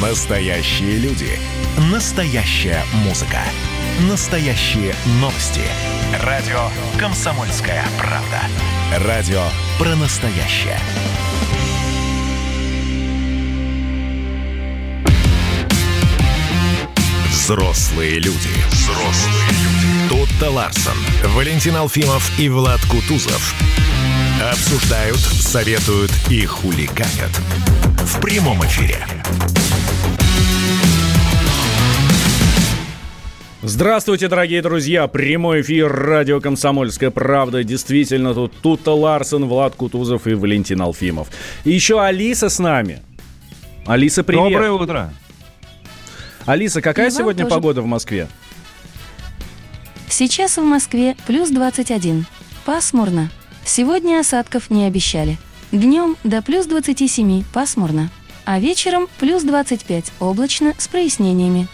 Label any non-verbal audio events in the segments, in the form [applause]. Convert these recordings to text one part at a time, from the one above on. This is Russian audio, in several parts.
Настоящие люди. Настоящая музыка. Настоящие новости. Радио «Комсомольская правда». Радио про настоящее. Взрослые люди. Взрослые люди. Тут-то Ларсон, Валентин Алфимов и Влад Кутузов обсуждают, советуют и хулиганят в прямом эфире. Здравствуйте, дорогие друзья! Прямой эфир радио «Комсомольская правда». Действительно, тут Тута Ларсен, Влад Кутузов и Валентин Алфимов. И еще Алиса с нами. Алиса, привет! Доброе утро! Алиса, какая И сегодня тоже. погода в Москве? Сейчас в Москве плюс 21. Пасмурно. Сегодня осадков не обещали. Днем до плюс 27 пасмурно. А вечером плюс 25 облачно с прояснениями.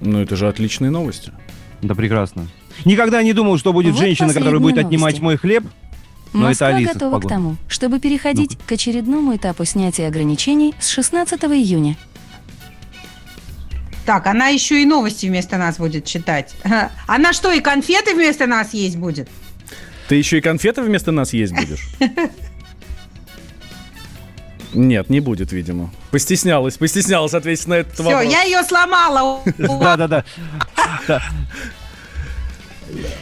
Ну, это же отличные новости. Да прекрасно. Никогда не думал, что будет Вот женщина, которая будет последние отнимать новости. мой хлеб. Но это Москва Алиса в готова к тому, чтобы переходить к очередному этапу снятия ограничений с 16 июня. Так, она еще и новости вместо нас будет читать. [laughs] Она что, и конфеты вместо нас есть будет? Ты еще и конфеты вместо нас есть будешь? [laughs] Нет, не будет, видимо. Постеснялась, постеснялась ответить на этот Все, вопрос. я ее сломала. [laughs] Да-да-да. Да.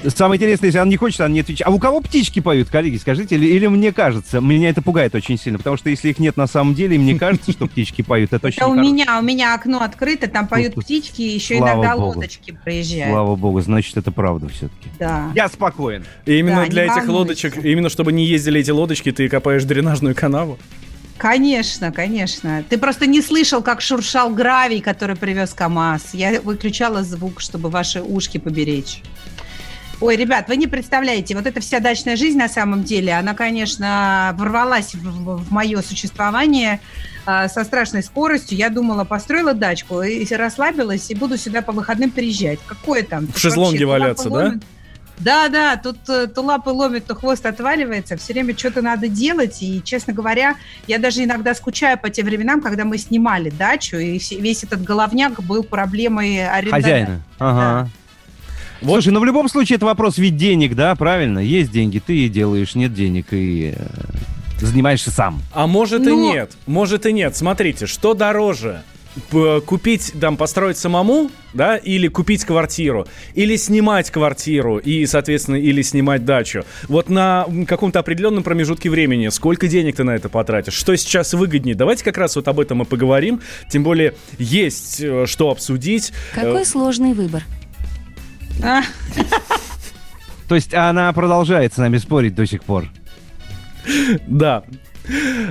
Самое интересное, если она не хочет, она не отвечает. А у кого птички поют, коллеги, скажите? Или, или мне кажется? Меня это пугает очень сильно, потому что если их нет на самом деле, и мне кажется, что птички поют, это очень у меня, у меня окно открыто, там поют птички, и еще иногда лодочки проезжают. Слава богу, значит, это правда все-таки. Да. Я спокоен. И именно для этих лодочек, именно чтобы не ездили эти лодочки, ты копаешь дренажную канаву. Конечно, конечно. Ты просто не слышал, как шуршал гравий, который привез КАМАЗ. Я выключала звук, чтобы ваши ушки поберечь. Ой, ребят, вы не представляете, вот эта вся дачная жизнь на самом деле, она, конечно, ворвалась в, мое существование а, со страшной скоростью. Я думала, построила дачку и расслабилась, и буду сюда по выходным приезжать. Какое там? В шезлонге вообще валяться, да? Да, да, тут э, то лапы ломит, то хвост отваливается. Все время что-то надо делать. И, честно говоря, я даже иногда скучаю по тем временам, когда мы снимали дачу, и весь этот головняк был проблемой арендодателя. Хозяина. Ага. Вот. Слушай, ну в любом случае это вопрос ведь денег, да, правильно? Есть деньги, ты и делаешь, нет денег и э, занимаешься сам. А может и Ну- нет. Может и нет. Смотрите, что дороже? Купить, там, построить самому, да, или купить квартиру, или снимать квартиру, и, соответственно, или снимать дачу. Вот на каком-то определенном промежутке времени, сколько денег ты на это потратишь? Что сейчас выгоднее? Давайте как раз вот об этом и поговорим. Тем более, есть э, что обсудить. Какой Э, сложный выбор. А, То есть она продолжает с нами спорить до сих пор. Да.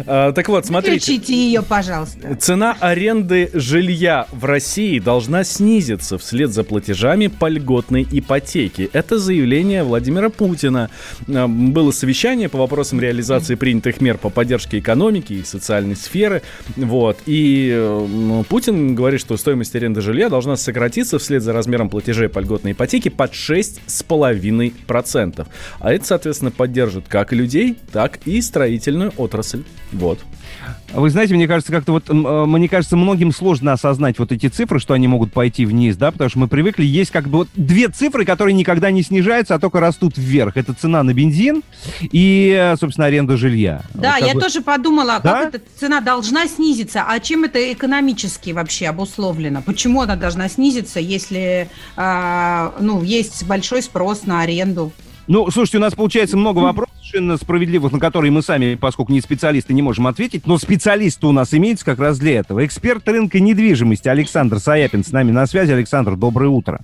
А, Так вот, смотрите. Включите ее, пожалуйста. Цена аренды жилья в России должна снизиться вслед за платежами по льготной ипотеке. Это заявление Владимира Путина. Э, Было совещание по вопросам реализации принятых мер по поддержке экономики и социальной сферы. Вот. И э, ну, Путин говорит, что стоимость аренды жилья должна сократиться вслед за размером платежей по льготной ипотеке под 6,5%. А это, соответственно, поддержит как людей, так и строительную отрасль. Вот. Вы знаете, мне кажется, как-то вот, э, мне кажется, многим сложно осознать вот эти цифры, что они могут пойти вниз, да, потому что мы привыкли, есть как бы вот две цифры, которые никогда не снижаются, а только растут вверх. Это цена на бензин и, э, собственно, аренда жилья. Да, Вот я бы- тоже подумала, Да? как эта цена должна снизиться, а чем это экономически вообще обусловлено? Почему она должна снизиться, если а, ну, есть большой спрос на аренду? Ну, слушайте, у нас получается много вопросов [laughs] совершенно справедливых, на которые мы сами, поскольку не специалисты, не можем ответить, но специалисты у нас имеется как раз для этого. Эксперт рынка недвижимости Александр Саяпин с нами на связи. Александр, доброе утро.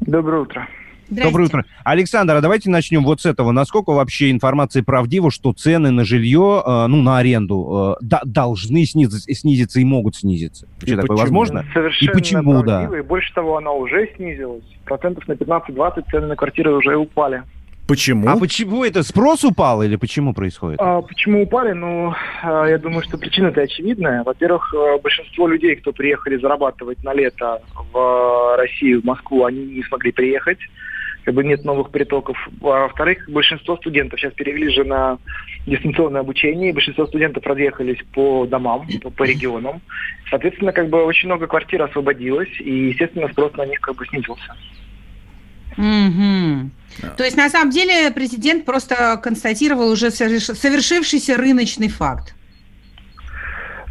Доброе утро. Здрасте. Доброе утро. Александр, а давайте начнем вот с этого. Насколько вообще информация правдива, что цены на жилье, э, ну, на аренду, э, да- должны снизиться, снизиться и могут снизиться? Вообще такое почему? возможно? Совершенно И почему, да? правдиво, И больше того, она уже снизилась. Процентов на 15-20 цены на квартиры уже упали. Почему? А почему это? Спрос упал или почему происходит? А почему упали? Ну, а, я думаю, что причина-то очевидная. Во-первых, э, большинство людей, кто приехали зарабатывать на лето в Россию, в Москву, они не смогли приехать. как бы нет новых притоков. А во-вторых, большинство студентов сейчас перевели же на дистанционное обучение, и большинство студентов разъехались по домам, по, по регионам. Соответственно, как бы очень много квартир освободилось, и, естественно, спрос на них как бы снизился. Мгм. То есть, на самом деле, президент просто констатировал уже соверш- совершившийся рыночный факт.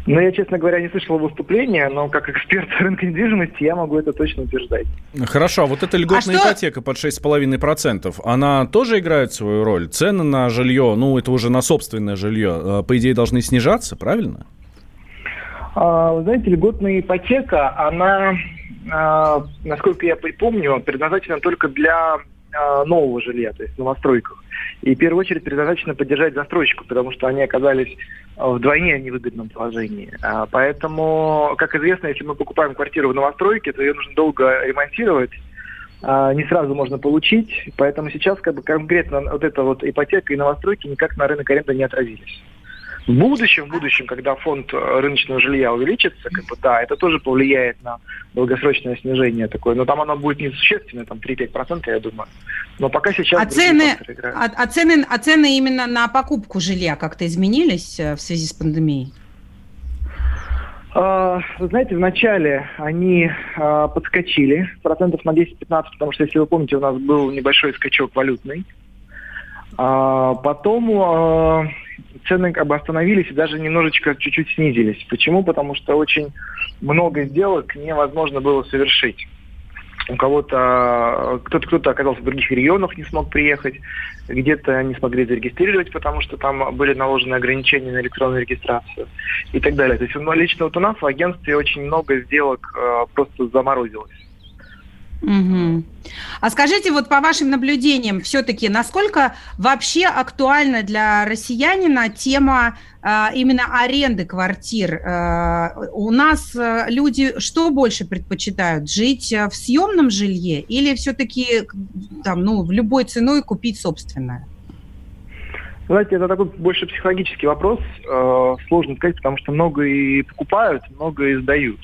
Но я, честно говоря, не слышал выступления, но как эксперт [laughs] рынка недвижимости я могу это точно утверждать. Хорошо, а вот эта льготная А что- ипотека под 6,5%, она тоже играет свою роль? Цены на жилье, ну, это уже на собственное жилье, э, по идее, должны снижаться, правильно? А, Вы знаете, льготная ипотека, она, насколько я помню, предназначена только для а, нового жилья, то есть в новостройках. И в первую очередь предназначена поддержать застройщиков, потому что они оказались а, вдвойне невыгодном положении. А, Поэтому, как известно, если мы покупаем квартиру в новостройке, то ее нужно долго ремонтировать, а, не сразу можно получить, поэтому сейчас как бы конкретно вот эта вот ипотека и новостройки никак на рынок аренды не отразились. В будущем, в будущем, когда фонд э, рыночного жилья увеличится, как бы, да, это тоже повлияет на долгосрочное снижение такое. Но там оно будет несущественное, там 3-5%, я думаю. Но пока сейчас... А цены, а, а цены, а цены именно на покупку жилья как-то изменились э, в связи с пандемией? А, Вы знаете, вначале они а, подскочили процентов на 10-15, потому что, если вы помните, у нас был небольшой скачок валютный. А, Потом цены как бы остановились и даже немножечко чуть-чуть снизились. Почему? Потому что очень много сделок невозможно было совершить. У кого-то кто-то кто-то оказался в других регионах, не смог приехать, где-то не смогли зарегистрировать, потому что там были наложены ограничения на электронную регистрацию и так далее. То есть ну, лично вот у нас в агентстве очень много сделок э, просто заморозилось. Мгм. А скажите, вот по вашим наблюдениям, все-таки насколько вообще актуальна для россиянина тема а, именно аренды квартир? А, у нас а, люди что больше предпочитают? Жить а, в съемном жилье или все-таки там, ну, в любой ценой купить собственное? Знаете, это такой больше психологический вопрос. э, сложно сказать, потому что много и покупают, много и сдают.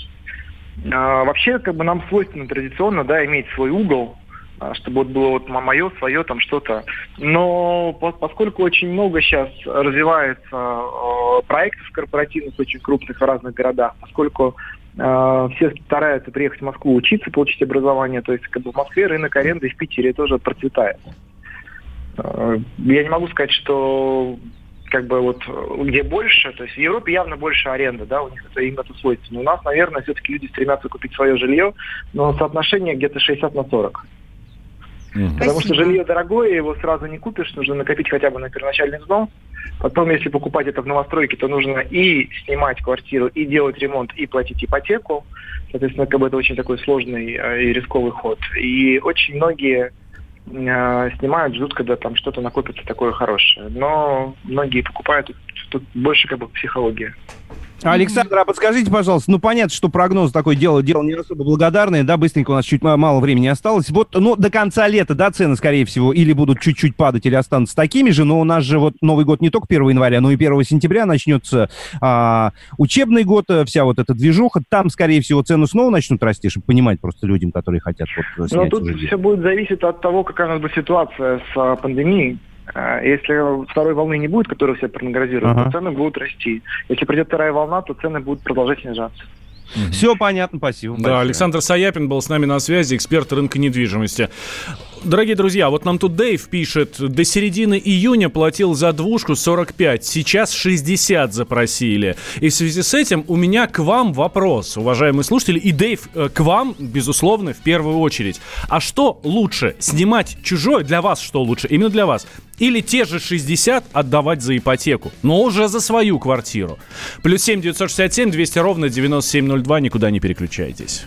А, вообще, как бы нам свойственно традиционно, да, иметь свой угол, а, чтобы вот было вот мое, свое, там что-то. Но по- поскольку очень много сейчас развивается э, проектов корпоративных, очень крупных в разных городах, поскольку все стараются приехать в Москву учиться, получить образование, то есть как бы в Москве рынок аренды в Питере тоже процветает. Я не могу сказать, что как бы вот где больше, то есть в Европе явно больше аренда, да, у них это им это свойственно. У нас, наверное, все-таки люди стремятся купить свое жилье, но соотношение где-то 60 на 40. Мгм. Потому что жилье дорогое, его сразу не купишь, нужно накопить хотя бы на первоначальный взнос. Потом, если покупать это в новостройке, то нужно и снимать квартиру, и делать ремонт, и платить ипотеку. Соответственно, как бы это очень такой сложный э, и рисковый ход. И очень многие снимают, ждут, когда там что-то накопится такое хорошее. Но многие покупают, тут больше как бы психология. Александр, а подскажите, пожалуйста, ну понятно, что прогноз такое дело, дело не особо благодарное, да, быстренько у нас чуть ма- мало времени осталось. Вот, ну, до конца лета, да, цены, скорее всего, или будут чуть-чуть падать, или останутся такими же, но у нас же вот Новый год не только 1 января, но и 1 сентября начнется а, учебный год, э, вся вот эта движуха, там, скорее всего, цены снова начнут расти, чтобы понимать просто людям, которые хотят вот Но снять тут жилье. все будет зависеть от того, какая у нас будет ситуация с а, пандемией. А, Если второй волны не будет, которую все прогнозируют, Ага. то цены будут расти. Если придет вторая волна, то цены будут продолжать снижаться. Все понятно, спасибо. Да, большое. Александр Саяпин был с нами на связи, эксперт рынка недвижимости. Дорогие друзья, вот нам тут Дэйв пишет, до середины июня платил за двушку 45, сейчас 60 запросили. И в связи с этим у меня к вам вопрос, уважаемые слушатели, и Дэйв, э, к вам, безусловно, в первую очередь. А что лучше, снимать чужое, для вас что лучше, именно для вас, или те же 60 отдавать за ипотеку, но уже за свою квартиру? Плюс 7 967 200 ровно 9702, никуда не переключайтесь.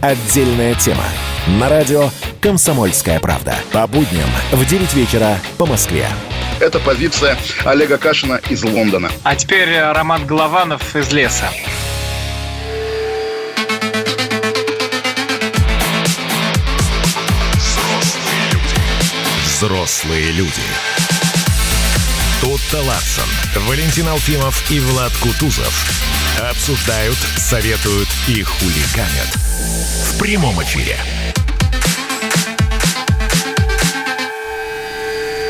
Отдельная тема. На радио «Комсомольская правда». По будням в 9 вечера по Москве. Это позиция Олега Кашина из Лондона. А теперь э, Роман Голованов из леса. Взрослые люди. Тут Ларсон, Валентин Алфимов и Влад Кутузов обсуждают, советуют и хулиганят. В прямом эфире.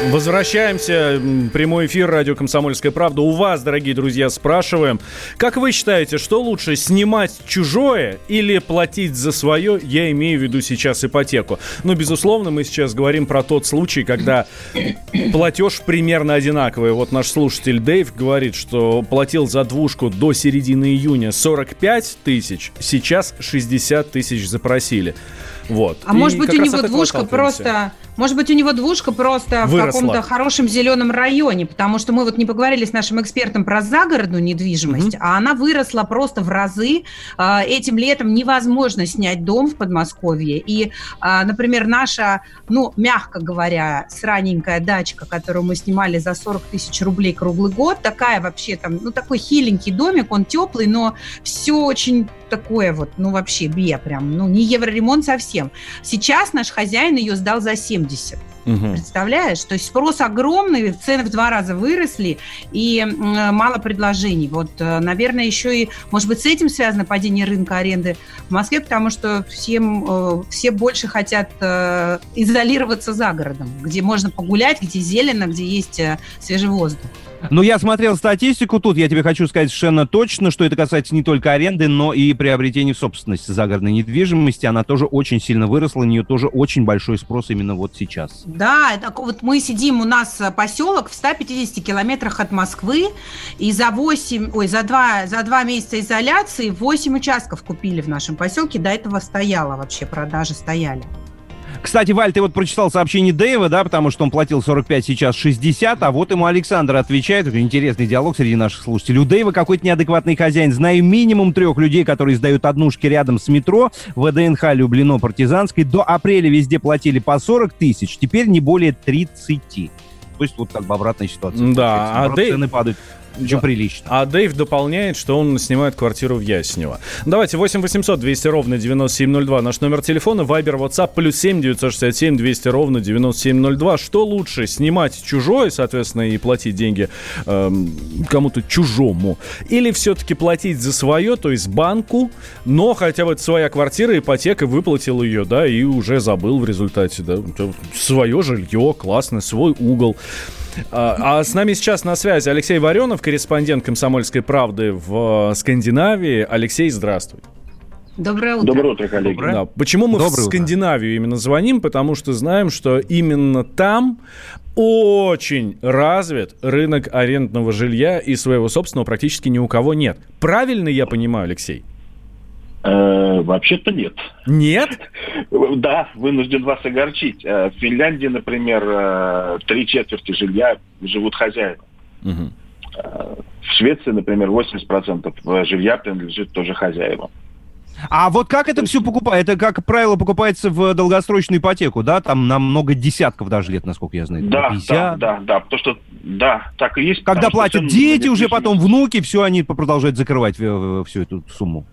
Возвращаемся. Прямой эфир радио «Комсомольская правда». У вас, дорогие друзья, спрашиваем. Как вы считаете, что лучше, снимать чужое или платить за свое? Я имею в виду сейчас ипотеку. Но, безусловно, мы сейчас говорим про тот случай, когда платеж примерно одинаковый. Вот наш слушатель Дэйв говорит, что платил за двушку до середины июня 45 тысяч, сейчас 60 тысяч запросили. Вот. А И может быть, у него двушка просто... Может быть, у него двушка просто в Выросла. каком-то хорошем зеленом районе, потому что мы вот не поговорили с нашим экспертом про загородную недвижимость, а она выросла просто в разы. А, Этим летом невозможно снять дом в Подмосковье. И, а, например, наша, ну, мягко говоря, сраненькая дачка, которую мы снимали за 40 тысяч рублей круглый год, такая вообще там, ну, такой хиленький домик, он теплый, но все очень такое вот, ну, вообще бе прям, ну, не евроремонт совсем. Сейчас наш хозяин ее сдал за 70. Мгм. Представляешь? То есть спрос огромный, цены в два раза выросли, и мало предложений. Вот, э, наверное, еще и, может быть, с этим связано падение рынка аренды в Москве, потому что всем, э, все больше хотят э, изолироваться за городом, где можно погулять, где зелено, где есть свежий воздух. Ну, я смотрел статистику тут, я тебе хочу сказать совершенно точно, что это касается не только аренды, но и приобретения в собственности загородной недвижимости. Она тоже очень сильно выросла, на нее тоже очень большой спрос именно вот сейчас. Да, так вот мы сидим, у нас э, поселок в 150 километрах от Москвы, и за 8, ой, за 2, за 2 месяца изоляции 8 участков купили в нашем поселке, до этого стояло вообще, продажи стояли. Кстати, Валь, ты вот прочитал сообщение Дэйва, да, потому что он платил 45, сейчас 60, а вот ему Александр отвечает, это интересный диалог среди наших слушателей. У Дэйва какой-то неадекватный хозяин. Знаю минимум трех людей, которые сдают однушки рядом с метро, ВДНХ Люблино Партизанской. До апреля везде платили по 40 тысяч, теперь не более 30. То есть вот как бы обратная ситуация. Да, а Дэйв- цены падают. Да. прилично. А Дэйв дополняет, что он снимает квартиру в Яснево. Давайте 8 800 200 ровно 9702. Наш номер телефона, Вайбер, WhatsApp, плюс 7 967 200 ровно 9702. Что лучше, снимать чужое, соответственно, и платить деньги эм, кому-то чужому? Или все-таки платить за свое, то есть банку, но хотя бы это своя квартира, ипотека, выплатил ее, да, и уже забыл в результате, да. Свое жилье, классно, свой угол. А, а с нами сейчас на связи Алексей Варенов, корреспондент «Комсомольской правды» в э, Скандинавии. Алексей, здравствуй. Доброе утро. Доброе утро, коллеги. Да. Почему мы Доброе в утро. Скандинавию именно звоним? Потому что знаем, что именно там очень развит рынок арендного жилья и своего собственного практически ни у кого нет. Правильно я понимаю, Алексей? Э, Вообще-то нет. Нет? [laughs] Да, вынужден вас огорчить. Э, В Финляндии, например, э, три четверти жилья живут хозяева. Э, В Швеции, например, 80% жилья принадлежит тоже хозяевам. А вот как это все покупает? Это, как правило, покупается в долгосрочную ипотеку, да? Там на много десятков даже лет, насколько я знаю. Да, 50. да, да, да, потому что, да, так и есть. Когда платят дети, уже потом внуки, все, они продолжают закрывать всю эту сумму.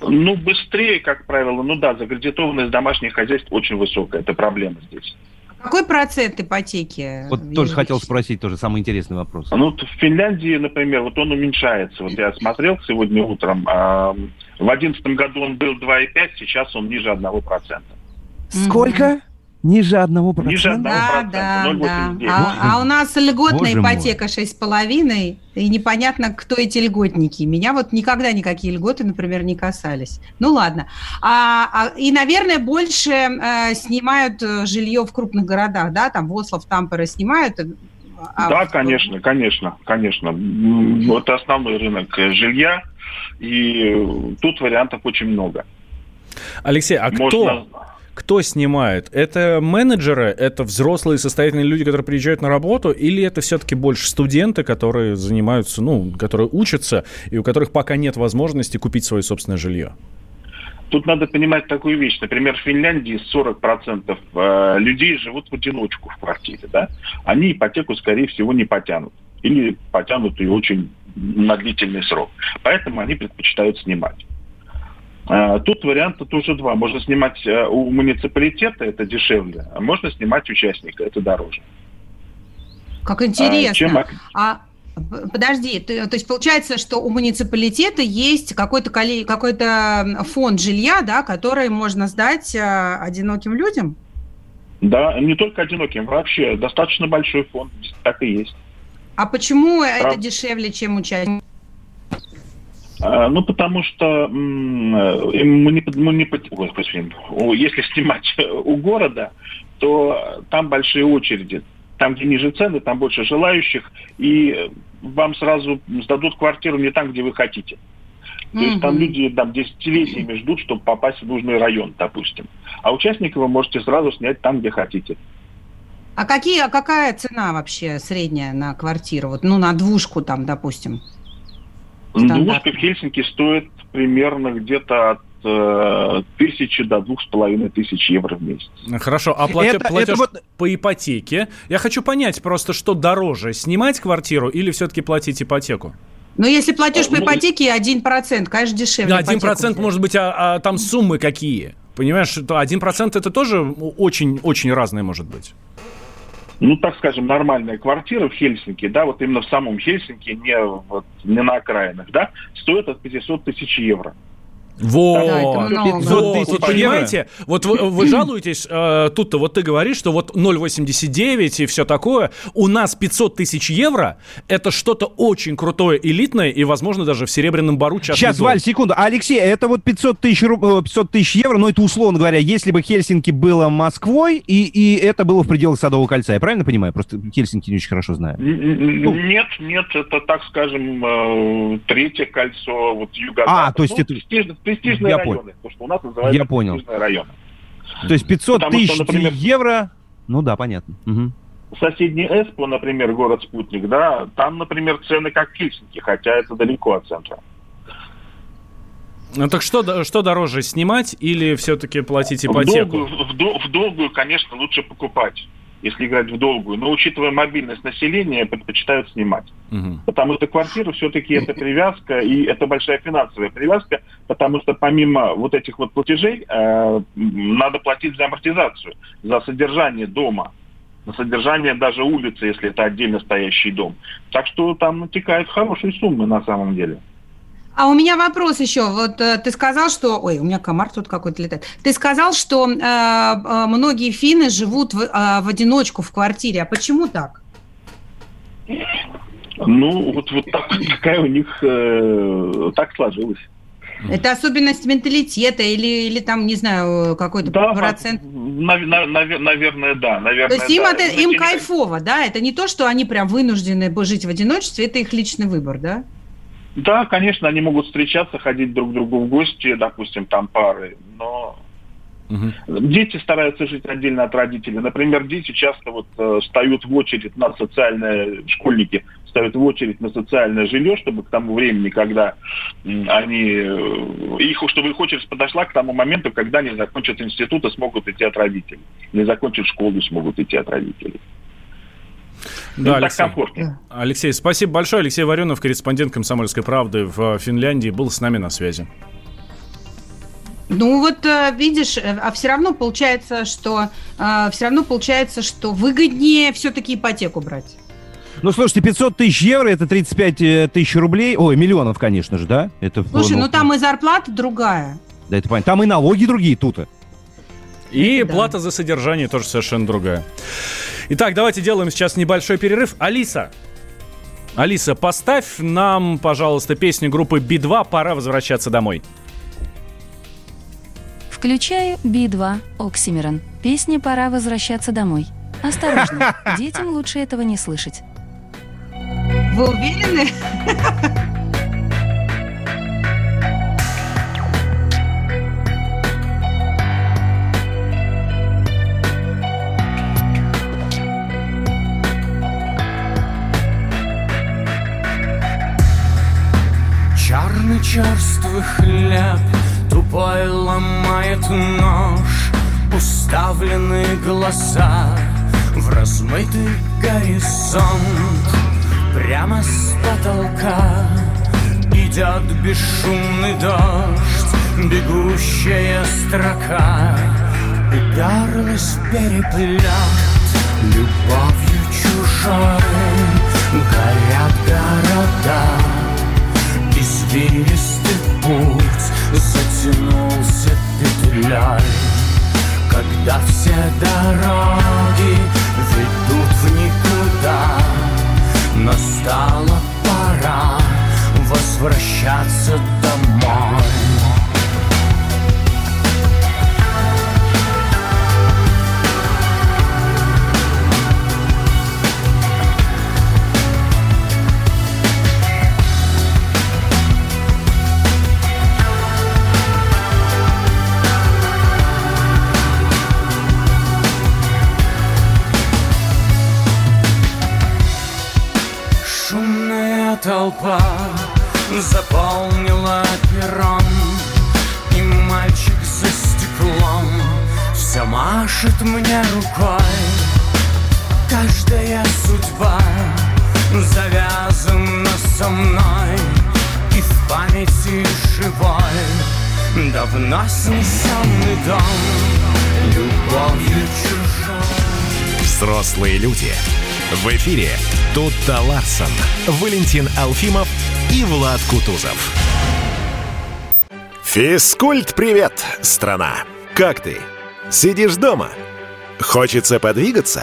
Ну, быстрее, как правило. Ну да, заградитованность домашних хозяйств очень высокая. Это проблема здесь. Какой процент ипотеки? Вот Юрий тоже хотел спросить, тоже самый интересный вопрос. Ну, вот в Финляндии, например, вот он уменьшается. Вот я смотрел сегодня утром. а, В 2011 году он был 2,5, сейчас он ниже 1%. Сколько? Ниже одного процента? Ниже одного. Да, 0,89. да, да. А, а у нас льготная Боже мой. ипотека 6,5, и непонятно, кто эти льготники. Меня вот никогда никакие льготы, например, не касались. Ну ладно. А, а- и, наверное, больше э, снимают э, жилье в крупных городах, да, там Вослов, Тампере снимают. э, а да, конечно, конечно, конечно. Вот основной рынок э, жилья, и тут вариантов очень много. Алексей, а? Можно- Кто снимает? Это менеджеры, это взрослые состоятельные люди, которые приезжают на работу, или это все-таки больше студенты, которые занимаются, ну, которые учатся, и у которых пока нет возможности купить свое собственное жилье? Тут надо понимать такую вещь. Например, в Финляндии 40% э, людей живут в одиночку в квартире. Да? Они ипотеку, скорее всего, не потянут. Или потянут ее очень на длительный срок. Поэтому они предпочитают снимать. Э, тут варианта тоже два. Можно снимать э, у муниципалитета, это дешевле, а можно снимать участника, это дороже. Как интересно. А, чем... а Подожди, ты, то есть получается, что у муниципалитета есть какой-то какой фонд жилья, да, который можно сдать э, одиноким людям? Да, не только одиноким, вообще достаточно большой фонд, так и есть. А почему Прав... это дешевле, чем участник? А, ну, потому что мы не, мы не, господи, если снимать у города, то там большие очереди там, где ниже цены, там больше желающих, и вам сразу сдадут квартиру не там, где вы хотите. То есть там люди там десятилетиями ждут, чтобы попасть в нужный район, допустим. А участника вы можете сразу снять там, где хотите. А какие, а какая цена вообще средняя на квартиру? Вот, ну, на двушку там, допустим. Двушка в Хельсинки стоит примерно где-то от э, тысячи до двух с половиной тысяч евро в месяц. Хорошо, а платеж, это, платеж это вот... по ипотеке? Я хочу понять просто, что дороже, снимать квартиру или все-таки платить ипотеку? Ну, если платеж по ну, ипотеке один процент, конечно, дешевле. Один процент, может быть, а, а там суммы какие? Понимаешь, один процент это тоже очень-очень разное может быть ну, так скажем, нормальная квартира в Хельсинки, да, вот именно в самом Хельсинки, не, вот, не на окраинах, да, стоит от 500 тысяч евро. Вот, да, вот, вот понимаете, вот вы, вы жалуетесь, э, тут-то вот ты говоришь, что вот 0,89 и все такое, у нас 500 тысяч евро, это что-то очень крутое, элитное и, возможно, даже в Серебряном Бару частный Сейчас. Валь, секунду, Алексей, это вот 500 тысяч, 500 тысяч евро, но это условно говоря, если бы Хельсинки было Москвой, и, и это было в пределах Садового кольца, я правильно понимаю? Просто Хельсинки не очень хорошо знаю. Ну. Нет, нет, это, так скажем, э, третье кольцо, вот юго А, то есть ну, это престижные я районы, понял. то, что у нас называется я понял. районы. То есть 500 Потому тысяч что, например, евро, ну да, понятно. Угу. Соседний Эспо, например, город Спутник, да, там, например, цены как Хельсинки, хотя это далеко от центра. Ну так что, что дороже, снимать или все-таки платить ипотеку? В долгую, в, в долгую, конечно, лучше покупать если играть в долгую. Но учитывая мобильность населения, предпочитают снимать. Угу. Потому что квартира все-таки это привязка, и это большая финансовая привязка, потому что помимо вот этих вот платежей э, надо платить за амортизацию, за содержание дома на содержание даже улицы, если это отдельно стоящий дом. Так что там натекают хорошие суммы на самом деле. А у меня вопрос еще. Вот э, ты сказал, что... Ой, у меня комар тут какой-то летает. Ты сказал, что э, э, многие финны живут в, э, в одиночку в квартире. А почему так? Ну, вот, вот так, [laughs] такая у них... Э, так сложилось. Это особенность менталитета или, или там, не знаю, какой-то да, процент? На, на, на, наверное, да. Наверное, то есть им, да. это, им кайфово, да? Это не то, что они прям вынуждены жить в одиночестве, это их личный выбор, да? Да, конечно, они могут встречаться, ходить друг к другу в гости, допустим, там пары, но Угу. Дети стараются жить отдельно от родителей. Например, дети часто вот э, встают в очередь на социальное, школьники встают в очередь на социальное жилье, чтобы к тому времени, когда они, э, их, чтобы их очередь подошла к тому моменту, когда они закончат институт и смогут идти от родителей. Не закончат школу, смогут идти от родителей. Да, ну, Алексей. комфортнее. Алексей, спасибо большое. Алексей Варенов, корреспондент «Комсомольской правды» в Финляндии, был с нами на связи. Ну вот э, видишь, э, а все равно получается, что э, все равно получается, что выгоднее все-таки ипотеку брать. Ну, слушайте, 500 тысяч евро, это 35 тысяч рублей. Ой, миллионов, конечно же, да? Это, Слушай, ну, ну там и зарплата другая. Да, это понятно. Там и налоги другие тут. И это плата да. за содержание тоже совершенно другая. Итак, давайте делаем сейчас небольшой перерыв. Алиса, Алиса, поставь нам, пожалуйста, песню группы Би-2 «Пора возвращаться домой». Включаю Би-2 «Оксимирон». Песня «Пора возвращаться домой». Осторожно, [laughs] детям лучше этого не слышать. Вы уверены? Черствый хлеб, тупой лом Сжимает нож уставлены глаза. В размытый горизонт Прямо с потолка. Идет бесшумный дождь Бегущая строка. Уперлась в переплет Любовью чужой Горят Извилистый путь Затянулся петлей Когда все дороги Ведут в никуда Настала пора Возвращаться домой толпа заполнила перрон И мальчик за стеклом все машет мне рукой. Каждая судьба завязана со мной И в памяти живой. Давно снесенный дом Любовью чужой. Взрослые люди. В эфире Тутта Ларсон, Валентин Алфимов и Влад Кутузов. Физкульт, привет, страна! Как ты? Сидишь дома? Хочется подвигаться?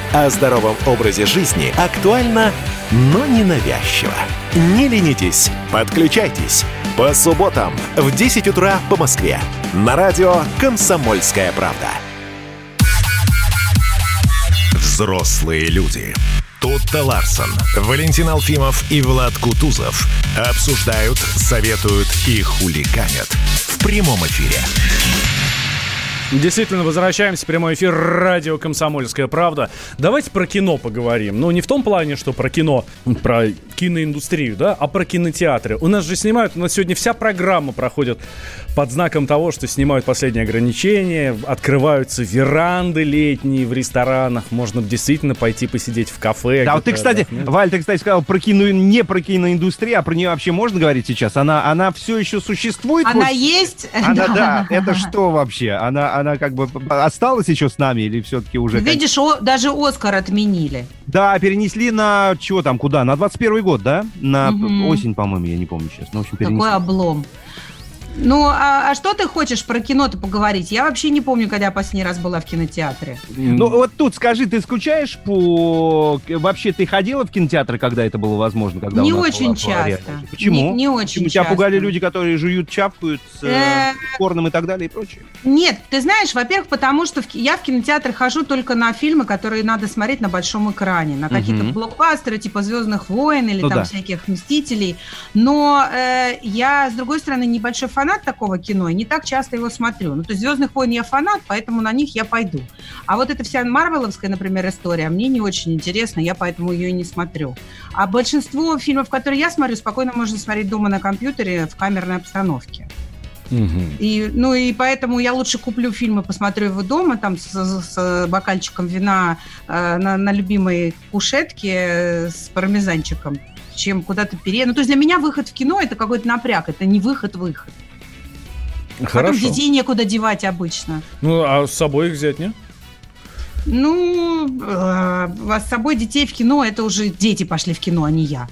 О здоровом образе жизни актуально, но не навязчиво. Не ленитесь, подключайтесь. По субботам в 10 утра по Москве. На радио «Комсомольская правда». Взрослые люди. Тутта Ларсон, Валентин Алфимов и Влад Кутузов обсуждают, советуют и хулиганят в прямом эфире. Действительно, возвращаемся в прямой эфир радио «Комсомольская правда». Давайте про кино поговорим. Ну, не в том плане, что про кино, про киноиндустрию, да, а про кинотеатры. У нас же снимают, у нас сегодня вся программа проходит под знаком того, что снимают последние ограничения, открываются веранды летние в ресторанах, можно действительно пойти посидеть в кафе. Да, вот ты, кстати, отдохнуть. Валь, ты, кстати, сказал про кино, не про киноиндустрию, а про нее вообще можно говорить сейчас? Она, она все еще существует? Она Вот- есть? Она, [laughs] да, это что вообще? Она, она как бы осталась еще с нами или все-таки уже... как- Видишь, о- даже Оскар отменили. Да, перенесли на чего там, куда? На 21 год, да? На Мгм. осень, по-моему, я не помню сейчас. Ну, в общем, перенесли. Какой облом. Ну, а, а что ты хочешь про кино-то поговорить? Я вообще не помню, когда я последний раз была в кинотеатре. Ну, вот тут скажи, ты скучаешь по... Вообще, ты ходила в кинотеатры, когда это было возможно? Когда Не очень часто. реальность? Почему? Не- не очень Почему? Тебя часто. пугали люди, которые жуют, чапкают с Э, э, корном и так далее и прочее? Нет, ты знаешь, во-первых, потому что в я в кинотеатр хожу только на фильмы, которые надо смотреть на большом экране, на какие-то Мгм. блокбастеры типа Звездных войн или Ну там да. всяких Мстителей. Но э, я, с другой стороны, небольшой фанат такого кино и не так часто его смотрю. Ну, то есть Звездных войн я фанат, поэтому на них я пойду. А вот эта вся Марвеловская, например, история мне не очень интересна, я поэтому ее и не смотрю. А большинство фильмов, которые я смотрю, спокойно можно смотреть дома на компьютере в камерной обстановке. И, ну и поэтому я лучше куплю фильм и посмотрю его дома, там с, с бокальчиком вина э, на, на любимой кушетке э, с пармезанчиком, чем куда-то пере... Ну, то есть для меня выход в кино это какой-то напряг, это не выход-выход. Потом Хорошо. детей некуда девать обычно. Ну, а с собой их взять, не? Ну, э, а с собой детей в кино, это уже дети пошли в кино, а не я.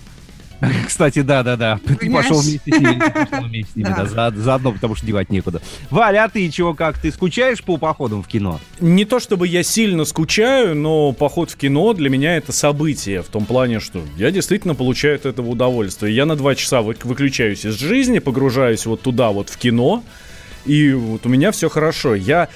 [laughs] Кстати, да-да-да. Ты Понимаешь? пошел вместе с ними, ты [laughs] вместе с ними, Да. да, за- заодно, потому что девать некуда. Валя, а ты чего, как? Ты скучаешь по походам в кино? Не то чтобы я сильно скучаю, но поход в кино для меня это событие. В том плане, что я действительно получаю от этого удовольствие. Я на два часа вы- выключаюсь из жизни, погружаюсь вот туда, вот в кино, и вот у меня все хорошо. Я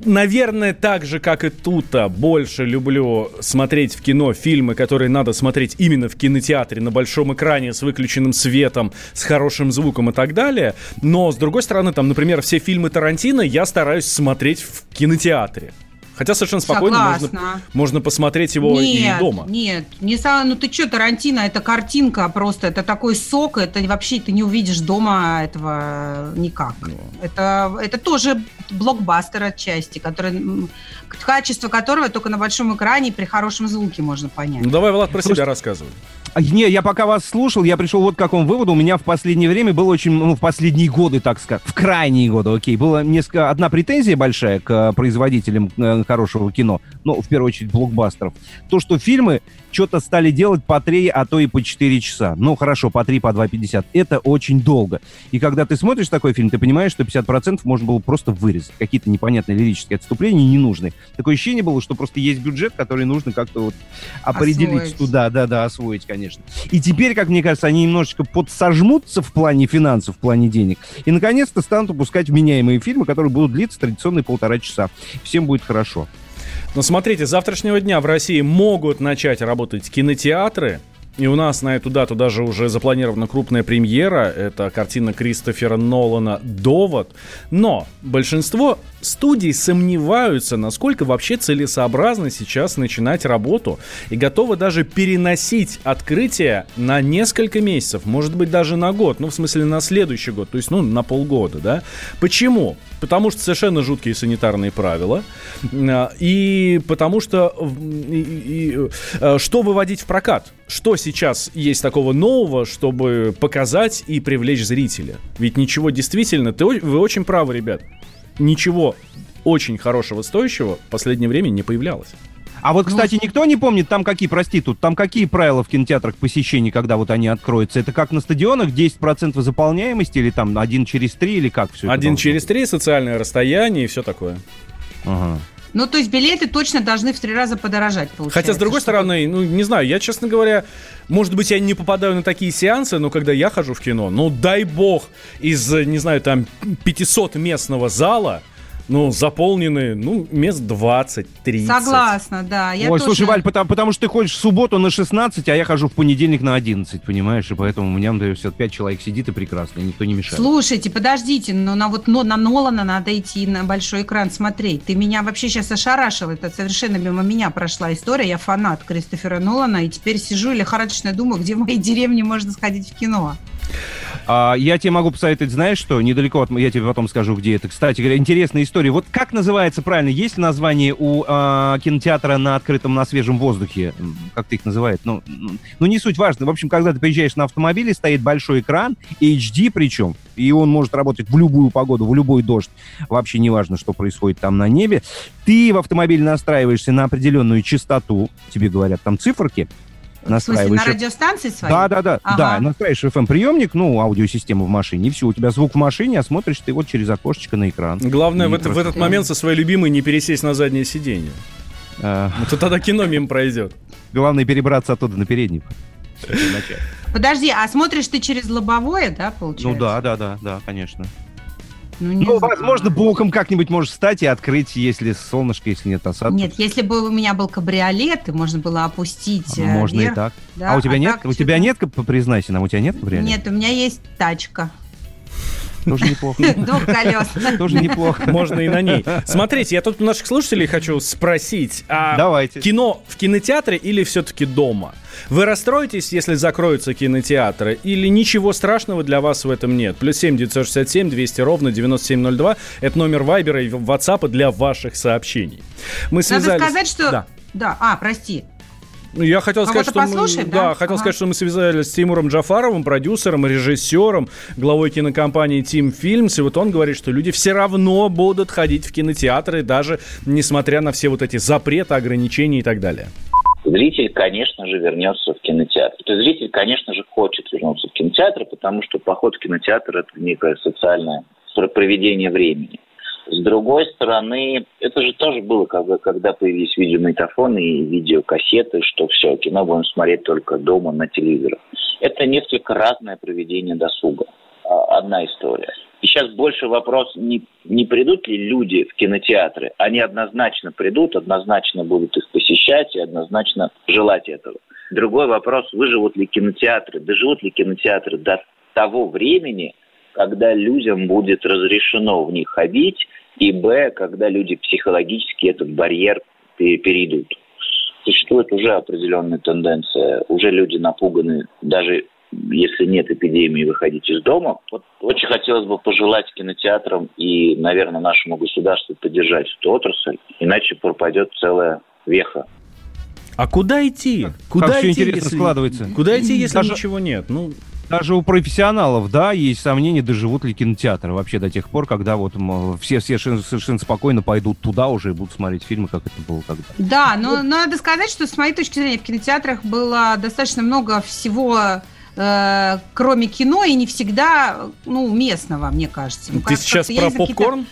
наверное, так же, как и тут, а, больше люблю смотреть в кино фильмы, которые надо смотреть именно в кинотеатре, на большом экране, с выключенным светом, с хорошим звуком и так далее. Но, с другой стороны, там, например, все фильмы Тарантино я стараюсь смотреть в кинотеатре. Хотя совершенно спокойно можно, Согласна. можно посмотреть его нет, и дома. Нет, не ну ты что, Тарантино, это картинка просто, это такой сок, это вообще ты не увидишь дома этого никак. Ну. Это, это тоже блокбастер отчасти, который, качество которого только на большом экране и при хорошем звуке можно понять. Ну давай, Влад, про Просто- себя рассказывай. А, Не, я пока вас слушал, я пришел вот к какому выводу. У меня в последнее время было очень, ну, в последние годы, так сказать, в крайние годы, окей, была несколько, одна претензия большая к э, производителям э, хорошего кино, ну, в первую очередь, блокбастеров. То, что фильмы что-то стали делать по 3, а то и по 4 часа. Ну, хорошо, по 3, по 2,50. Это очень долго. И когда ты смотришь такой фильм, ты понимаешь, что 50% можно было просто вырезать. Какие-то непонятные лирические отступления не нужны. Такое ощущение было, что просто есть бюджет, который нужно как-то вот определить Освоить. туда, да, да, освоить, конечно. И теперь, как мне кажется, они немножечко подсожмутся в плане финансов, в плане денег, и наконец-то станут выпускать вменяемые фильмы, которые будут длиться традиционные полтора часа. Всем будет хорошо. Но смотрите, с завтрашнего дня в России могут начать работать кинотеатры. И у нас на эту дату даже уже запланирована крупная премьера. Это картина Кристофера Нолана «Довод». Но большинство студий сомневаются, насколько вообще целесообразно сейчас начинать работу. И готовы даже переносить открытие на несколько месяцев. Может быть, даже на год. Ну, в смысле, на следующий год. То есть, ну, на полгода, да? Почему? Потому что совершенно жуткие санитарные правила. А, И потому что и- и- э, что выводить в прокат? Что сейчас есть такого нового, чтобы показать и привлечь зрителя? Ведь ничего действительно, ты, вы очень правы, ребят. Ничего очень хорошего стоящего в последнее время не появлялось. А вот, кстати, никто не помнит, там какие, прости, тут, там какие правила в кинотеатрах посещений, когда вот они откроются? Это как на стадионах, 10% заполняемости, или там один через три, или как все Один через три, социальное расстояние и все такое. Ага. Ну, то есть билеты точно должны в три раза подорожать, получается. Хотя, с другой чтобы- стороны, ну, не знаю, я, честно говоря, может быть, я не попадаю на такие сеансы, но когда я хожу в кино, ну, дай бог, из, не знаю, там, 500 местного зала, ну, заполнены, ну, мест 20-30. Согласна, да. Я Ой, тоже- слушай, Валь, потому, потому что ты ходишь в субботу на 16, а я хожу в понедельник на 11, понимаешь? И поэтому у меня например, все 5 человек сидит и прекрасно, и никто не мешает. Слушайте, подождите, но на вот но, на Нолана надо идти на большой экран смотреть. Ты меня вообще сейчас ошарашил. Это совершенно мимо меня прошла история. Я фанат Кристофера Нолана, и теперь сижу и лихорадочно думаю, где в моей деревне можно сходить в кино. А, я тебе могу посоветовать, знаешь что, недалеко от... Я тебе потом скажу, где это. Кстати говоря, интересная история. Вот как называется правильно? Есть ли название у а, кинотеатра на открытом, на свежем воздухе? Как ты их называют? Ну, ну, не суть важно. В общем, когда ты приезжаешь на автомобиле, стоит большой экран, HD причем, и он может работать в любую погоду, в любой дождь. Вообще не важно, что происходит там на небе. Ты в автомобиле настраиваешься на определенную частоту, тебе говорят там циферки, В смысле, на настраиваешь радиостанции своей? да, да, да, Ага. да, настраиваешь FM-приемник, ну, аудиосистему в машине, и все, у тебя звук в машине, а смотришь ты вот через окошечко на экран. Главное И в, это- в просто- этот момент со своей любимой не пересесть на заднее сиденье. А, Ну, то тогда кино мимо пройдет. главное перебраться оттуда на передний. [laughs] Подожди, а смотришь ты через лобовое, да, получается? Ну да, да, да, да, конечно. Ну, не Ну, знаю. возможно, боком как-нибудь можешь встать и открыть, если солнышко, если нет осадков. Нет, если бы у меня был кабриолет, и можно было опустить э, Можно и вверх, так. да, а у тебя нет? так У тебя нет, признайся нам, у тебя нет кабриолета? Нет, у меня есть тачка. Тоже неплохо. [laughs] Двухколесная. Тоже неплохо. Можно и на ней. Смотрите, я тут у наших слушателей хочу спросить, а Давайте. кино в кинотеатре или все-таки дома? Вы расстроитесь, если закроются кинотеатры, или ничего страшного для вас в этом нет? Плюс 7 967 200 ровно 9702. Это номер Вайбера и Ватсапа для ваших сообщений. Мы Надо связались... сказать, что... Да. Да, а, прости. Ну, Я хотел сказать, Кого-то что мы, да, да? хотел Ага. сказать, что мы связались с Тимуром Джафаровым, продюсером, режиссером, главой кинокомпании Team Films, и вот он говорит, что люди все равно будут ходить в кинотеатры, даже несмотря на все вот эти запреты, ограничения и так далее. Зритель, конечно же, вернется в кинотеатр. То есть зритель, конечно же, хочет вернуться в кинотеатр, потому что поход в кинотеатр – это некое социальное про- проведение времени. С другой стороны, это же тоже было, когда, когда появились видеомагнитофоны и видеокассеты, что все, кино будем смотреть только дома на телевизорах. Это несколько разное проведение досуга. А, Одна история. И сейчас больше вопрос, не, не придут ли люди в кинотеатры. Они однозначно придут, однозначно будут их посещать и однозначно желать этого. Другой вопрос, выживут ли кинотеатры, доживут ли кинотеатры до того времени, когда людям будет разрешено в них ходить, и б, когда люди психологически этот барьер перейдут. Существует уже определенная тенденция, уже люди напуганы, даже если нет эпидемии, выходить из дома. Вот очень хотелось бы пожелать кинотеатрам и, наверное, нашему государству поддержать эту отрасль, иначе пропадет целая веха. А куда идти? Куда как идти, все интересно если... складывается. Куда идти, если Даже- ничего нет? Ну, Даже у профессионалов, да, есть сомнения, доживут ли кинотеатры вообще до тех пор, когда вот все, все совершенно спокойно пойдут туда уже и будут смотреть фильмы, как это было когда. Да, но надо сказать, что с моей точки зрения в кинотеатрах было достаточно много всего, э, кроме кино, и не всегда, ну, местного, мне кажется. Ну, ты как- сейчас про попкорн?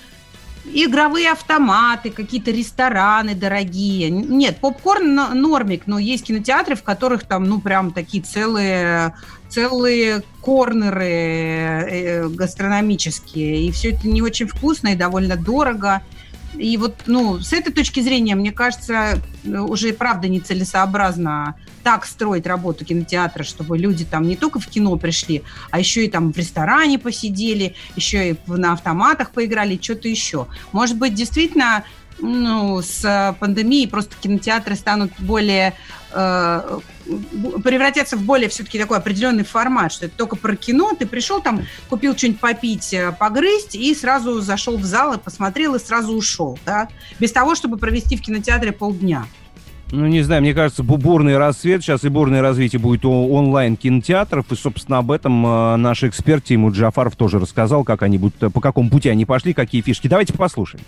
Игровые автоматы, какие-то рестораны дорогие. Нет, попкорн нормик, но есть кинотеатры, в которых там, ну, прям такие целые, целые корнеры э, гастрономические. И все это не очень вкусно и довольно дорого. И вот, ну, с этой точки зрения, мне кажется, уже правда нецелесообразно так строить работу кинотеатра, чтобы люди там не только в кино пришли, а еще и там в ресторане посидели, еще и на автоматах поиграли, что-то еще. Может быть, действительно, ну, с э, пандемией просто кинотеатры станут более э, превратятся в более все-таки такой определенный формат, что это только про кино, ты пришел там, купил что-нибудь попить, э, погрызть, и сразу зашел в зал и посмотрел, и сразу ушел, да, без того, чтобы провести в кинотеатре полдня. Ну, не знаю, мне кажется, бу- бурный рассвет сейчас и бурное развитие будет у онлайн-кинотеатров. И, собственно, об этом э, наш эксперт Тимур Джафаров тоже рассказал, как они будут, э, по какому пути они пошли, какие фишки. Давайте послушаем.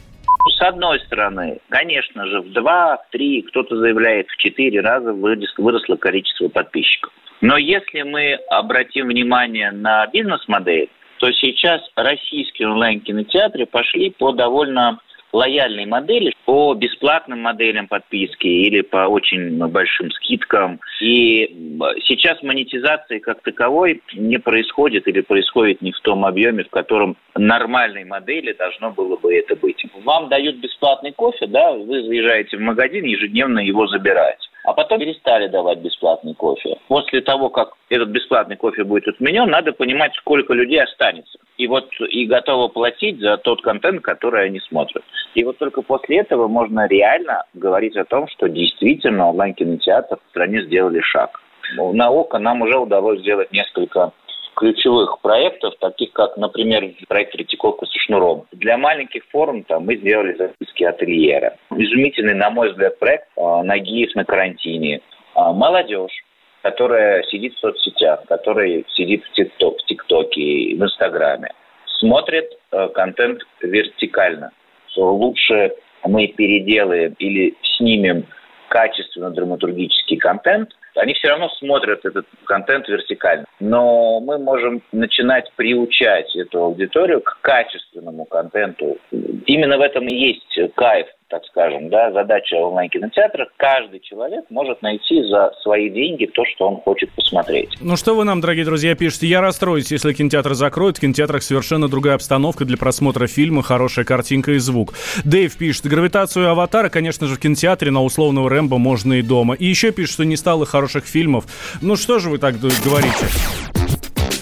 С одной стороны, конечно же, в два, в три, кто-то заявляет, в четыре раза вырос- выросло количество подписчиков. Но если мы обратим внимание на бизнес-модель, то сейчас российские онлайн-кинотеатры пошли по довольно лояльной модели, по бесплатным моделям подписки или по очень большим скидкам. И сейчас монетизации как таковой не происходит или происходит не в том объеме, в котором нормальной модели должно было бы это быть. Вам дают бесплатный кофе, да, вы заезжаете в магазин, ежедневно его забираете. А потом перестали давать бесплатный кофе. После того, как этот бесплатный кофе будет отменен, надо понимать, сколько людей останется. И вот и готово платить за тот контент, который они смотрят. И вот только после этого можно реально говорить о том, что действительно онлайн-кинотеатр в стране сделали шаг. На ОКО нам уже удалось сделать несколько ключевых проектов, таких как, например, проект «Третьяковка со шнуром». Для маленьких форм там, мы сделали записки ательера. Изумительный, на мой взгляд, проект а, «Нагиев на карантине». А, Молодежь, которая сидит в соцсетях, которая сидит в, тикток, в ТикТоке, в Инстаграме, смотрит э, контент вертикально. Лучше мы переделаем или снимем качественно драматургический контент, они все равно смотрят этот контент вертикально. Но мы можем начинать приучать эту аудиторию к качественному контенту. Именно в этом и есть кайф, так скажем, да, задача онлайн-кинотеатра. Каждый человек может найти за свои деньги то, что он хочет посмотреть. Ну что вы нам, дорогие друзья, пишете? Я расстроюсь, если кинотеатр закроют. В кинотеатрах совершенно другая обстановка для просмотра фильма, хорошая картинка и звук. Дэйв пишет, гравитацию аватара, конечно же, в кинотеатре, на условного Рэмбо можно и дома. И еще пишет, что не стало хороших фильмов. Ну что же вы так говорите?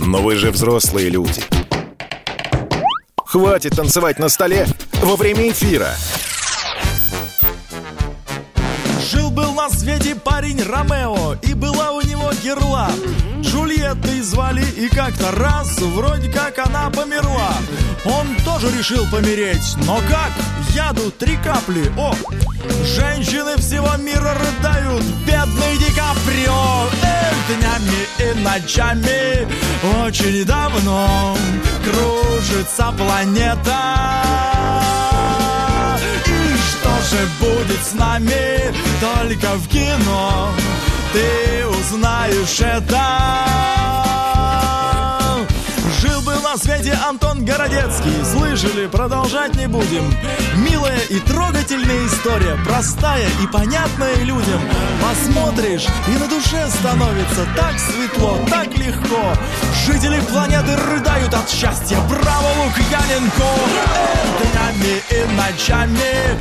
Но вы же взрослые люди. Хватит танцевать на столе во время эфира. На свете парень Ромео, и была у него герла. Джульеттой звали, и как-то раз вроде как она померла. Он тоже решил помереть, но как? Яду три капли, о! Женщины всего мира рыдают, бедный Ди Каприо Эх, днями и ночами очень давно кружится планета же будет с нами только в кино. Ты узнаешь это. Жил-был на свете Антон Городецкий. Слышали, продолжать не будем. Милая и трогательная история Простая и понятная людям. Посмотришь, и на душе становится Так светло, так легко. Жители планеты рыдают от счастья. Браво, Лук, я Ленинку Днями и ночами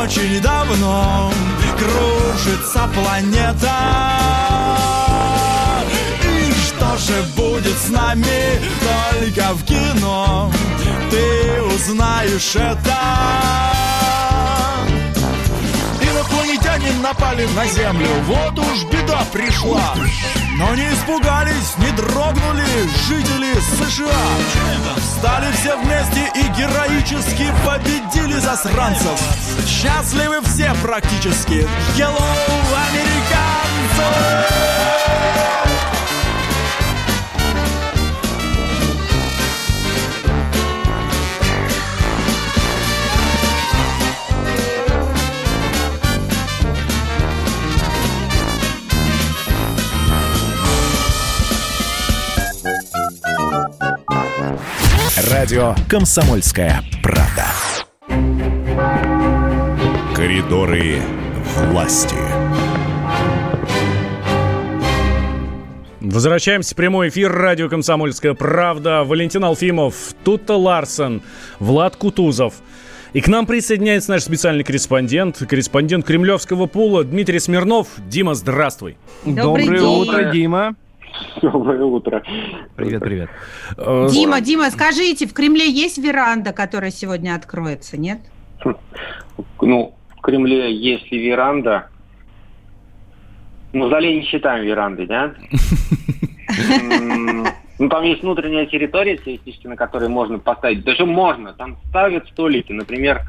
Очень давно Кружится планета. И что же будет с нами? Только в кино Ты узнаешь это Инопланетяне напали на Землю. Вот уж беда пришла. Но не испугались, не дрогнули жители США. Встали все вместе и героически победили засранцев. Счастливы все практически. Hello, американцы! Радио «Комсомольская правда». Коридоры власти. Возвращаемся в прямой эфир. Радио «Комсомольская правда». Валентин Алфимов, Тутта Ларсен, Влад Кутузов. И к нам присоединяется наш специальный корреспондент, корреспондент Кремлевского пула Дмитрий Смирнов. Дима, здравствуй. Добрый Доброе день. утро, Дима. Доброе утро. Привет, привет. Э, Дима, Дима, скажите, в Кремле есть веранда, которая сегодня откроется, нет? Ну, в Кремле есть ли веранда? Мавзолей не считаем верандой, да? Ну, там есть внутренняя территория, теоретически, на которой можно поставить. Даже можно. Там ставят столики. Например,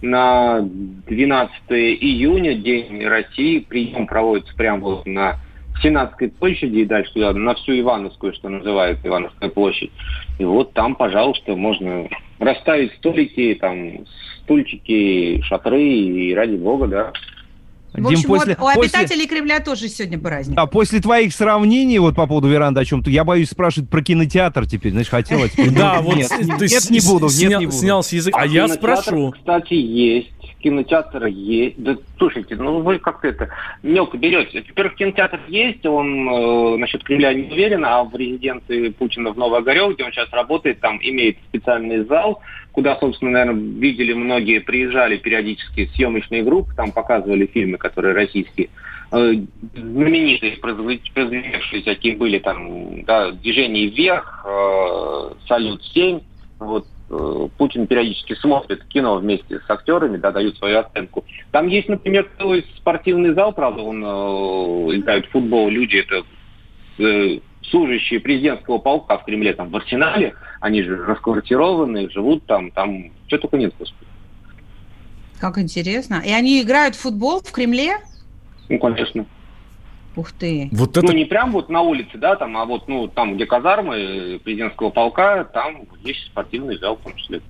на 12 июня, День России, прием проводится прямо вот на Сенатской площади и дальше туда, на всю Ивановскую, что называется Ивановская площадь. И вот там, пожалуйста, можно расставить столики, там, стульчики, шатры, и ради бога, да. В общем, вот у обитателей Кремля тоже сегодня праздник. А после твоих сравнений вот по поводу веранды о чем-то, я боюсь спрашивать про кинотеатр теперь. Знаешь, хотела теперь. [laughs] Да, вот нет, не буду, нет, не буду. снял с языка. А я спрошу. Кстати, есть. Кинотеатр есть. Да слушайте, ну вы как-то это мелко берете. Во-первых, кинотеатр есть, он э, насчет Кремля не уверен, а в резиденции Путина в Новоогарёв, где он сейчас работает, там имеет специальный зал, куда, собственно, наверное, видели многие, приезжали периодически съемочные группы, там показывали фильмы, которые российские. Э, знаменитые, произведенные всякие были там, да, «Движение вверх», э, «Салют-7», вот, Путин периодически смотрит кино вместе с актерами, да, дают свою оценку. Там есть, например, целый спортивный зал, правда, он э, играют в футбол, люди, это э, служащие президентского полка в Кремле, там, в Арсенале, они же расквартированы, живут там, там, что только нет, господи. Как интересно. И они играют в футбол в Кремле? Ну, конечно. Ух ты. Вот Ну, это не прям вот на улице, да, там, а вот, ну, там, где казармы э, президентского полка, там есть спортивный зал, в том числе.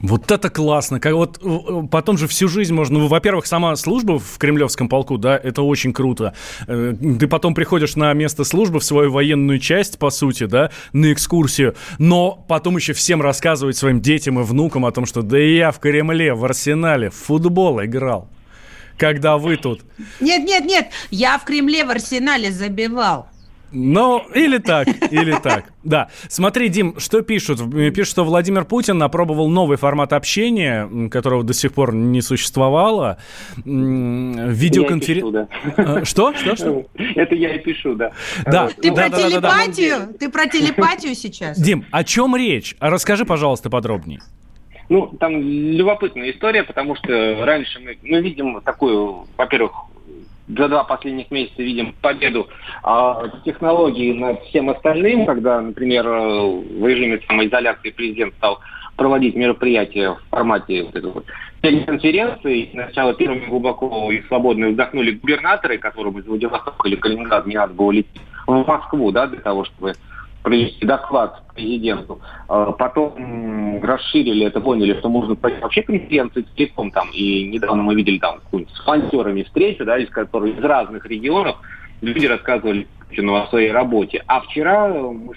Вот это классно. Как вот э, потом же всю жизнь можно. Ну, во-первых, сама служба в Кремлевском полку, да, это очень круто. Э, Ты потом приходишь на место службы в свою военную часть, по сути, да, на экскурсию, но потом еще всем рассказывать своим детям и внукам о том, что да и я в Кремле, в арсенале, в футбол играл. Когда вы тут. Нет, нет, нет, я в Кремле в Арсенале забивал. Ну, или так, или так. [laughs] Да. Смотри, Дим, что пишут? М, Пишут, что Владимир Путин опробовал новый формат общения, которого до сих пор не существовало. Видеоконференция. Да. Что? Что? Что? [laughs] Это я и пишу, да. Да. Ты да, про да, да, да, да. телепатию? Ты про телепатию сейчас? Дим, о чем речь? А Расскажи, пожалуйста, подробнее. Ну, там любопытная история, потому что раньше мы, мы видим такую, во-первых, за два последних месяца видим победу а, технологий над всем остальным, когда, например, э, в режиме самоизоляции президент стал проводить мероприятия в формате вот этой конференции. Сначала первыми глубоко и свободно вздохнули губернаторы, которым из Владивостока или Калининграда не надо было лететь в Москву, да, для того, чтобы провести доклад президенту. А Потом расширили это, поняли, что можно провести вообще конференции целиком там. И недавно мы видели там с волонтерами встречу, да, из которых из разных регионов люди рассказывали Путину о своей работе. А вчера мы,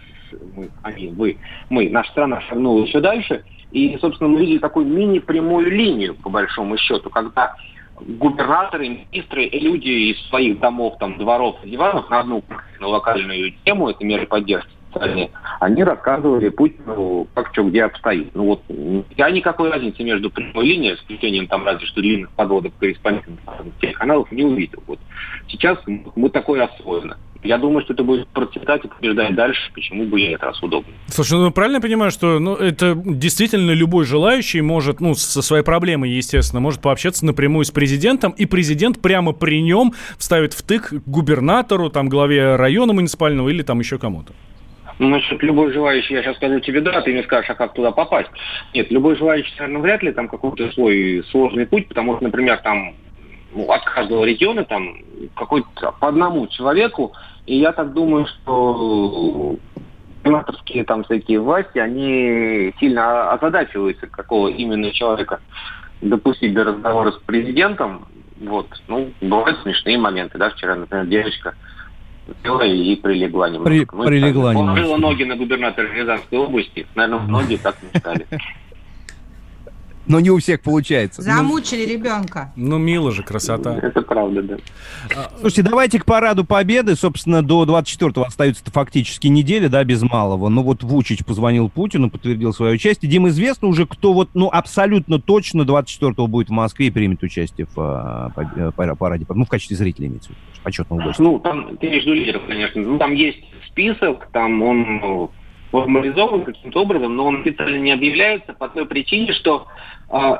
мы, они, вы, мы, наша страна шагнула еще дальше. И, собственно, мы видели такую мини-прямую линию, по большому счету, когда губернаторы, министры и люди из своих домов, там, дворов, диванов на одну конкретную локальную тему, это меры поддержки социальные, они рассказывали Путину, как что где обстоит. Ну вот, я никакой разницы между прямой линией, исключением там разве что длинных подводок корреспондентов телеканалов, не увидел. Вот. Сейчас мы такое освоено. Я думаю, что это будет процветать и побеждать дальше, почему бы и нет, раз удобно. Слушай, ну правильно я понимаю, что ну, это действительно любой желающий может, ну, со своей проблемой, естественно, может пообщаться напрямую с президентом, и президент прямо при нем вставит втык губернатору, там, главе района муниципального или там еще кому-то. Ну, насчет любой желающий, я сейчас скажу тебе да, ты мне скажешь, а как туда попасть. Нет, любой желающий, наверное, вряд ли там какой-то свой сложный путь, потому что, например, там ну, от каждого региона там какой-то по одному человеку. И я так думаю, что сенаторские там всякие власти, они сильно озадачиваются, какого именно человека допустить до разговора с президентом. Вот. Ну, бывают смешные моменты, да, вчера, например, девочка пила и прилегла немного. При, прилегла немного. Положила ноги на губернатора Рязанской области. Наверное, многие так мечтали но не у всех получается. Замучили ну, ребенка. Ну, мило же, красота. Это правда, да. Слушайте, давайте к параду Победы. Собственно, до 24-го остается фактически неделя, да, без малого. Ну, вот Вучич позвонил Путину, подтвердил свое участие. Дим, известно уже, кто вот, ну, абсолютно точно 24-го будет в Москве и примет участие в а, э, параде, ну, в качестве зрителя имеется в виду, почетного гостя. Ну, там, ты между лидеров, конечно. Ну, там есть список, там он ну, формализован каким-то образом, но он официально не объявляется по той причине, что э,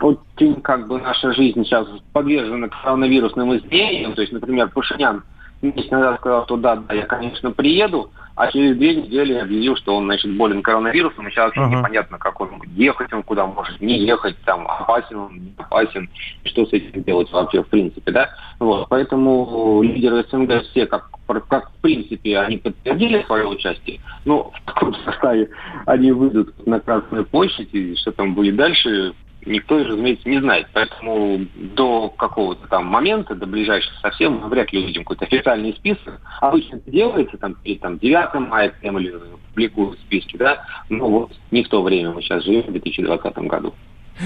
очень как бы наша жизнь сейчас подвержена коронавирусным изменениям. То есть, например, Пашинян месяц назад сказал, что да, да, я, конечно, приеду, а через две недели объявил, что он, значит, болен коронавирусом, и сейчас вообще uh-huh. непонятно, как он ехать, он куда может не ехать, там, опасен он, не опасен, что с этим делать вообще, в принципе, да. Вот, поэтому лидеры СНГ все, как, как в принципе, они подтвердили свое участие, но в каком составе они выйдут на Красную площадь, и что там будет дальше, никто, разумеется, не знает. Поэтому до какого-то там момента, до ближайшего совсем, вряд ли увидим какой-то официальный список. Обычно это делается там, перед там, 9 мая или публикуют списки, да, но вот не в то время мы сейчас живем, в 2020 году.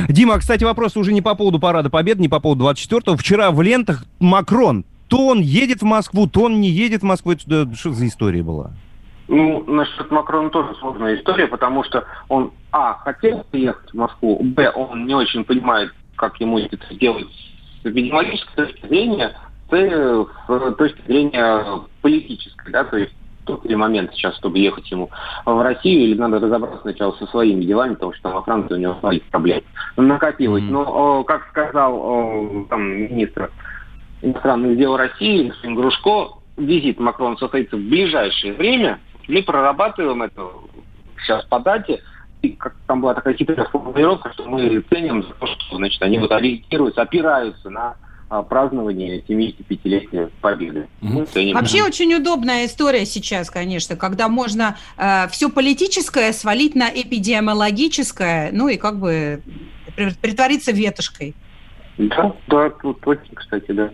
Дима, кстати, вопрос уже не по поводу Парада Победы, не по поводу 24-го. Вчера в лентах Макрон то он едет в Москву, то он не едет в Москву. Это что за история была? Ну, насчет Макрона тоже сложная история, потому что он, а, хотел приехать в Москву, б, он не очень понимает, как ему это сделать с эпидемиологической точки зрения, с, с точки зрения политической, да, то есть тот ли момент сейчас, чтобы ехать ему в Россию, или надо разобраться сначала со своими делами, потому что во Франции у него своих проблем накопилось. Mm-hmm. Но, как сказал там министр иностранных дел России, господин Грушко, визит Макрона состоится в ближайшее время, мы прорабатываем это сейчас по дате, и как там была такая хитрая формулировка, что мы ценим за то, что значит, они вот ориентируются, опираются на а, празднование 75-летия Победы. Ценим. Вообще очень удобная история сейчас, конечно, когда можно э, все политическое свалить на эпидемиологическое, ну и как бы притвориться ветошкой. Да, да, тут точно, кстати, да.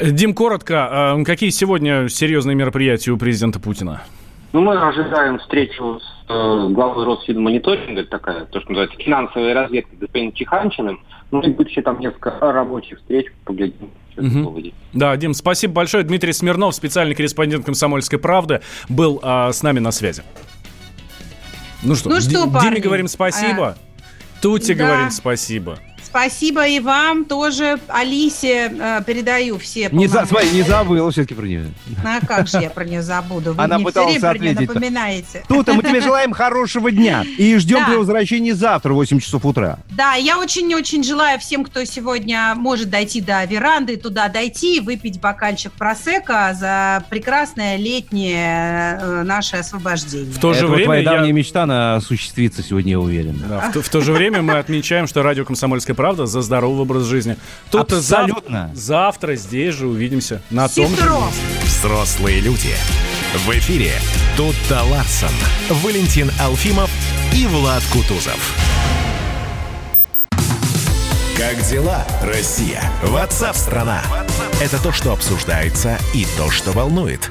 Дим, коротко, а, какие сегодня серьезные мероприятия у президента Путина? Ну, мы ожидаем встречу с э, главой Росфинмониторинга, такая, то, что называется, финансовая разведка господином Чеханчиным. Ну, и будет еще там несколько рабочих встреч, поглядим. Угу. Да, Дим, спасибо большое. Дмитрий Смирнов, специальный корреспондент «Комсомольской правды», был а, с нами на связи. Ну что, ну что Диме говорим спасибо, а, Тути да. говорим спасибо. Спасибо и вам тоже. Алисе э, передаю все не, за, смотри, не забыл все-таки про нее. А как же я про нее забуду? Вы Она мне пыталась все время ответить. напоминаете. Тут мы тебе желаем хорошего дня. И ждем да. твоего возвращения завтра в 8 часов утра. Да, я очень-очень желаю всем, кто сегодня может дойти до веранды, туда дойти, выпить бокальчик просека за прекрасное летнее э, наше освобождение. В то же Это время твоя я... давняя мечта она осуществится сегодня, я уверен. Да, в, в то же время мы отмечаем, что радио «Комсомольская правда» за здоровый образ жизни. Тут Абсолютно. Завтра, завтра здесь же увидимся на том же. Взрослые люди. В эфире Тутта Ларсон, Валентин Алфимов и Влад Кутузов. Как дела, Россия? Ватсап-страна! Это то, что обсуждается и то, что волнует.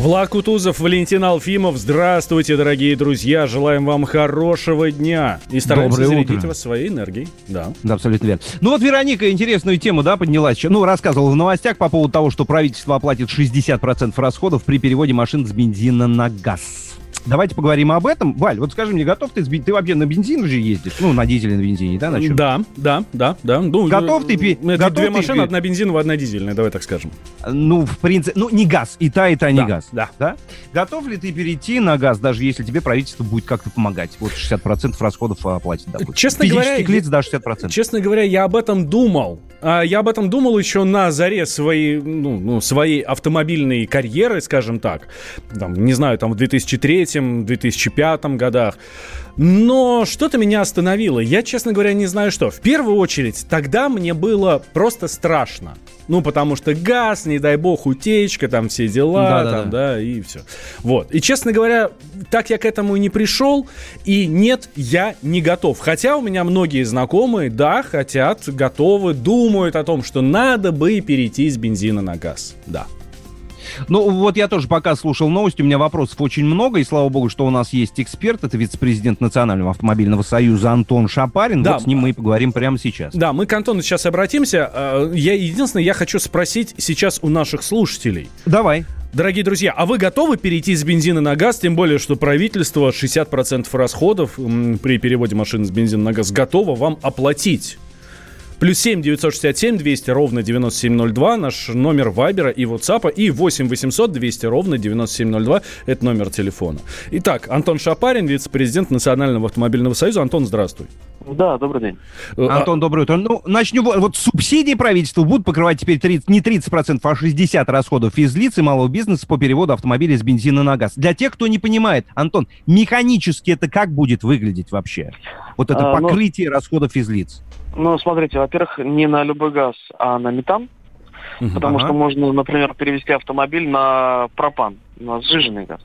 Влад Кутузов, Валентин Алфимов. Здравствуйте, дорогие друзья. Желаем вам хорошего дня. И стараемся Доброе зарядить утро. вас своей энергией. Да. Да, абсолютно верно. Ну вот Вероника интересную тему, да, подняла. еще. Ну, рассказывала в новостях по поводу того, что правительство оплатит 60% расходов при переводе машин с бензина на газ. Давайте поговорим об этом. Валь, вот скажи мне, готов ты, ты вообще на бензин же ездишь? Ну, на дизеле, на бензине, да, на чем? Да, да, да, да. Ну, Готов ты Это готов две ты машины, одна бензиновая, одна дизельная, давай так скажем. Ну, в принципе, ну, не газ. И та, и та не Да, газ. да. да. Готов ли ты перейти на газ, даже если тебе правительство будет как-то помогать? Вот 60% расходов оплатит, допустим. Честно Физических говоря, лиц, да, 60%. Честно говоря, я об этом думал. А, Я об этом думал еще на заре своей, ну, ну, своей автомобильной карьеры, скажем так. Там, не знаю, там в 2003-2005 годах. Но что-то меня остановило. Я, честно говоря, не знаю что. В первую очередь, тогда мне было просто страшно. Ну, потому что газ, не дай бог, утечка, там все дела, Да-да-да. там, да, и все. Вот. И, честно говоря, так я к этому и не пришел. И нет, я не готов. Хотя у меня многие знакомые, да, хотят, готовы, думают о том, что надо бы перейти с бензина на газ. Да. Ну, вот я тоже пока слушал новости, у меня вопросов очень много, и слава богу, что у нас есть эксперт, это вице-президент Национального автомобильного союза Антон Шапарин. Да. Вот с ним мы и поговорим прямо сейчас. Да, мы к Антону сейчас обратимся. Э, Я, единственное, я хочу спросить сейчас у наших слушателей. Давай. Дорогие друзья, а вы готовы перейти с бензина на газ? Тем более, что правительство 60% расходов при переводе машины с бензина на газ готово вам оплатить. Плюс 7 967 200 ровно 9702, наш номер Вайбера и WhatsApp, и 8 800 200 ровно 9702, это номер телефона. Итак, Антон Шапарин, вице-президент Национального автомобильного союза. Антон, здравствуй. Да, добрый день. Э, а- Антон, доброе утро. Ну, начнем. Вот субсидии правительства будут покрывать теперь 30, не 30%, а 60% расходов физлиц и малого бизнеса по переводу автомобиля с бензина на газ. Для тех, кто не понимает, Антон, механически это как будет выглядеть вообще? Вот это А, ну- покрытие расходов физлиц. Ну, смотрите, во-первых, не на любой газ, а на метан, потому Ага. что можно, например, перевести автомобиль на пропан, на сжиженный газ.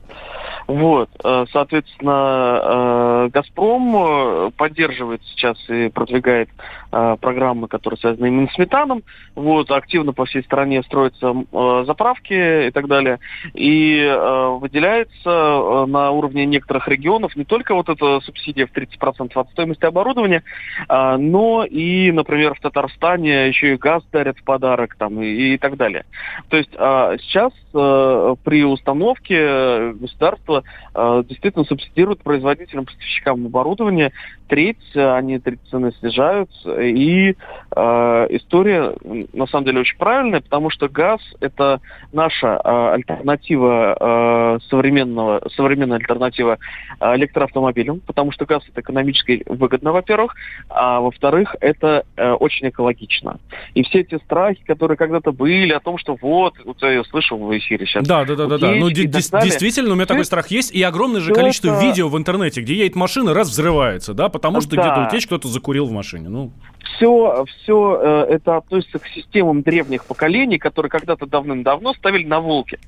Вот, э, соответственно, э, «Газпром» э, поддерживает сейчас и продвигает э, программы, которые связаны именно с метаном. Вот, активно по всей стране строятся э, заправки и так далее. И э, выделяется э, на уровне некоторых регионов не только вот эта субсидия в 30% от стоимости оборудования, а, но и, например, в Татарстане еще и газ дарят в подарок там, и, и так далее. То есть а, сейчас э, при установке э, государство э, действительно субсидирует производителям, поставщикам оборудования треть, они треть цены снижают, и э, история на самом деле очень правильная, потому что газ это наша э, альтернатива э, современного, современная альтернатива электроавтомобилям, потому что газ это экономически выгодно, во-первых, а во-вторых, это э, очень экологично. И все эти страхи, которые когда-то были о том, что вот, вот я слышу в эфире сейчас. Да, да, да, да, да. Ну, утечки и де- так дес- далее. действительно, у меня такой страх есть, и огромное же количество видео в интернете, где едет машина, раз взрывается, да, потому что Да. где-то утечь, кто-то закурил в машине. Ну, все, все это относится к системам древних поколений, которые когда-то давным-давно ставили на Волге.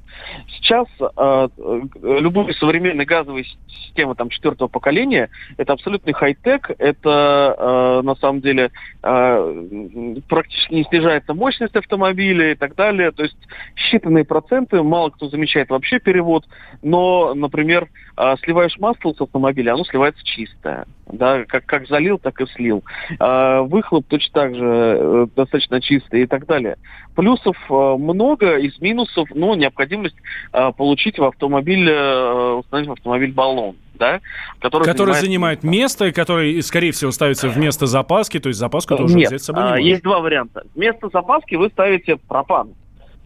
Сейчас э, э, любые современные газовые системы там, четвертого поколения это абсолютный хай-тек, это э, на самом деле э, практически не снижается мощность автомобиля и так далее. То есть считанные проценты, мало кто замечает вообще перевод, но, например, э, сливаешь масло с автомобиля, оно сливается чистое. Да, как, как залил, так и слил. А, выхлоп точно так же э, достаточно чистый и так далее. Плюсов э, много, из минусов, ну, необходимость э, получить в автомобиль, э, установить в автомобиль баллон, да, который, который занимает место, и который, скорее всего, ставится вместо запаски, то есть запаску тоже Нет, взять с собой не а, можешь. есть два варианта. Вместо запаски вы ставите пропан,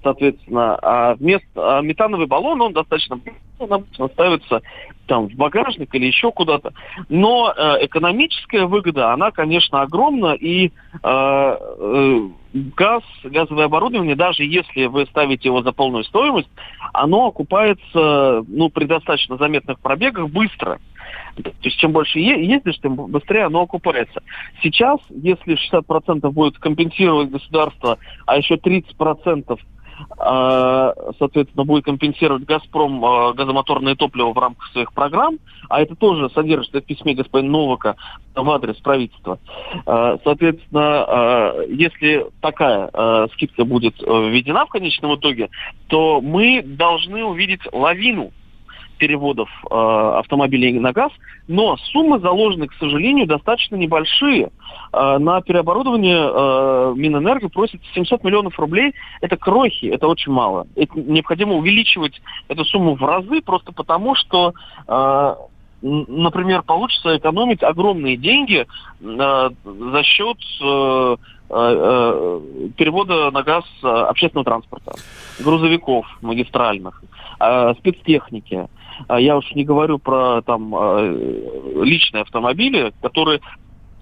соответственно, а вместо а метановый баллон, он достаточно он обычно ставится там в багажник или еще куда-то. Но э, экономическая выгода, она, конечно, огромна, и э, э, газ, газовое оборудование, даже если вы ставите его за полную стоимость, оно окупается ну, при достаточно заметных пробегах быстро. То есть чем больше ездишь, тем быстрее оно окупается. Сейчас, если 60% будет компенсировать государство, а еще 30% а, соответственно, будет компенсировать «Газпром» а, газомоторное топливо в рамках своих программ, а это тоже содержится в письме господина Новака в адрес правительства. А, соответственно, если такая скидка будет э, введена в конечном итоге, то мы должны увидеть лавину переводов э, автомобилей на газ, но суммы заложены, к сожалению, достаточно небольшие. Э, на переоборудование э, Минэнерго просит 700 миллионов рублей. Это крохи, это очень мало. Это необходимо увеличивать эту сумму в разы просто потому, что э, например, получится экономить огромные деньги э, за счет э, э, э, перевода на газ э, общественного транспорта, грузовиков магистральных, спецтехники. А я уж не говорю про там э, личные автомобили, которые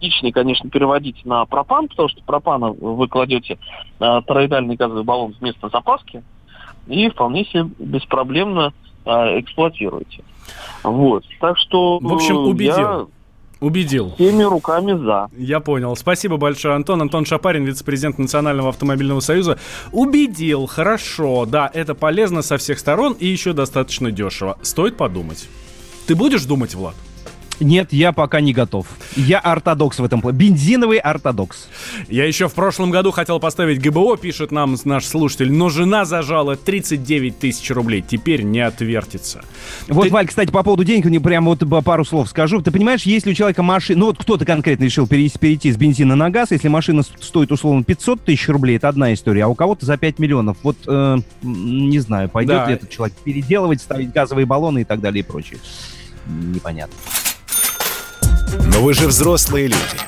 личные, конечно, переводить на пропан, потому что пропана вы кладете э, тороидальный газовый баллон вместо запаски и вполне себе беспроблемно э, эксплуатируете. Вот. Так что В общем, убедил. Я Убедил. Всеми руками за. Я понял. Спасибо большое, Антон. Антон Шапарин, вице-президент Национального автомобильного союза. Убедил. Хорошо. Да, это полезно со всех сторон и еще достаточно дешево. Стоит подумать. Ты будешь думать, Влад? Нет, я пока не готов. Я ортодокс в этом плане. Бензиновый ортодокс. Я еще в прошлом году хотел поставить ГБО, пишет нам наш слушатель, но жена зажала 39 тысяч рублей. Теперь не отвертится. Вот, Ты... Валь, кстати, по поводу денег, мне прям вот пару слов скажу. Ты понимаешь, если у человека машина... Ну вот кто-то конкретно решил перейти, перейти с бензина на газ, если машина стоит условно 500 тысяч рублей, это одна история, а у кого-то за 5 миллионов. Вот, э, не знаю, пойдет да. ли этот человек переделывать, ставить газовые баллоны и так далее и прочее. Непонятно. Но вы же взрослые люди.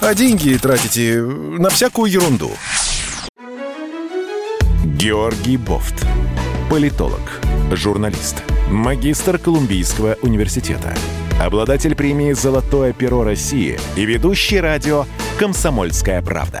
А деньги тратите на всякую ерунду. Георгий Бофт. Политолог, журналист, магистр Колумбийского университета, обладатель премии «Золотое перо России» и ведущий радио «Комсомольская правда».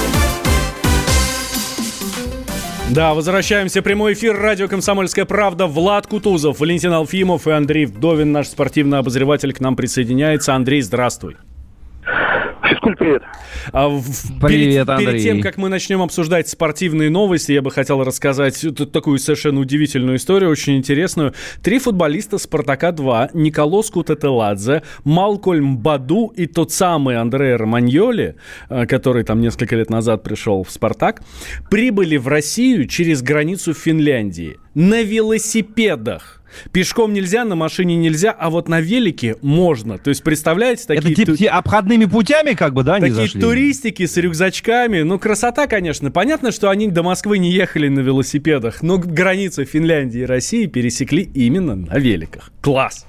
Да, возвращаемся. Прямой эфир. Радио «Комсомольская правда». Влад Кутузов, Валентин Алфимов и Андрей Вдовин, наш спортивный обозреватель, к нам присоединяется. Андрей, здравствуй. Физкуль, привет. А, в, привет, перед, Андрей. Перед тем, как мы начнем обсуждать спортивные новости, я бы хотел рассказать такую совершенно удивительную историю, очень интересную. Три футболиста «Спартака-2» Николос Кутателадзе, Малкольм Баду и тот самый Андреа Романьоли, э, который там несколько лет назад пришел в «Спартак», прибыли в Россию через границу Финляндии на велосипедах. Пешком нельзя, на машине нельзя, а вот на велике можно. То есть, представляете, такие... Это типа ту... обходными путями как бы, да, Такие зашли? туристики с рюкзачками. Ну, красота, конечно. Понятно, что они до Москвы не ехали на велосипедах, но границу Финляндии и России пересекли именно на великах. Класс!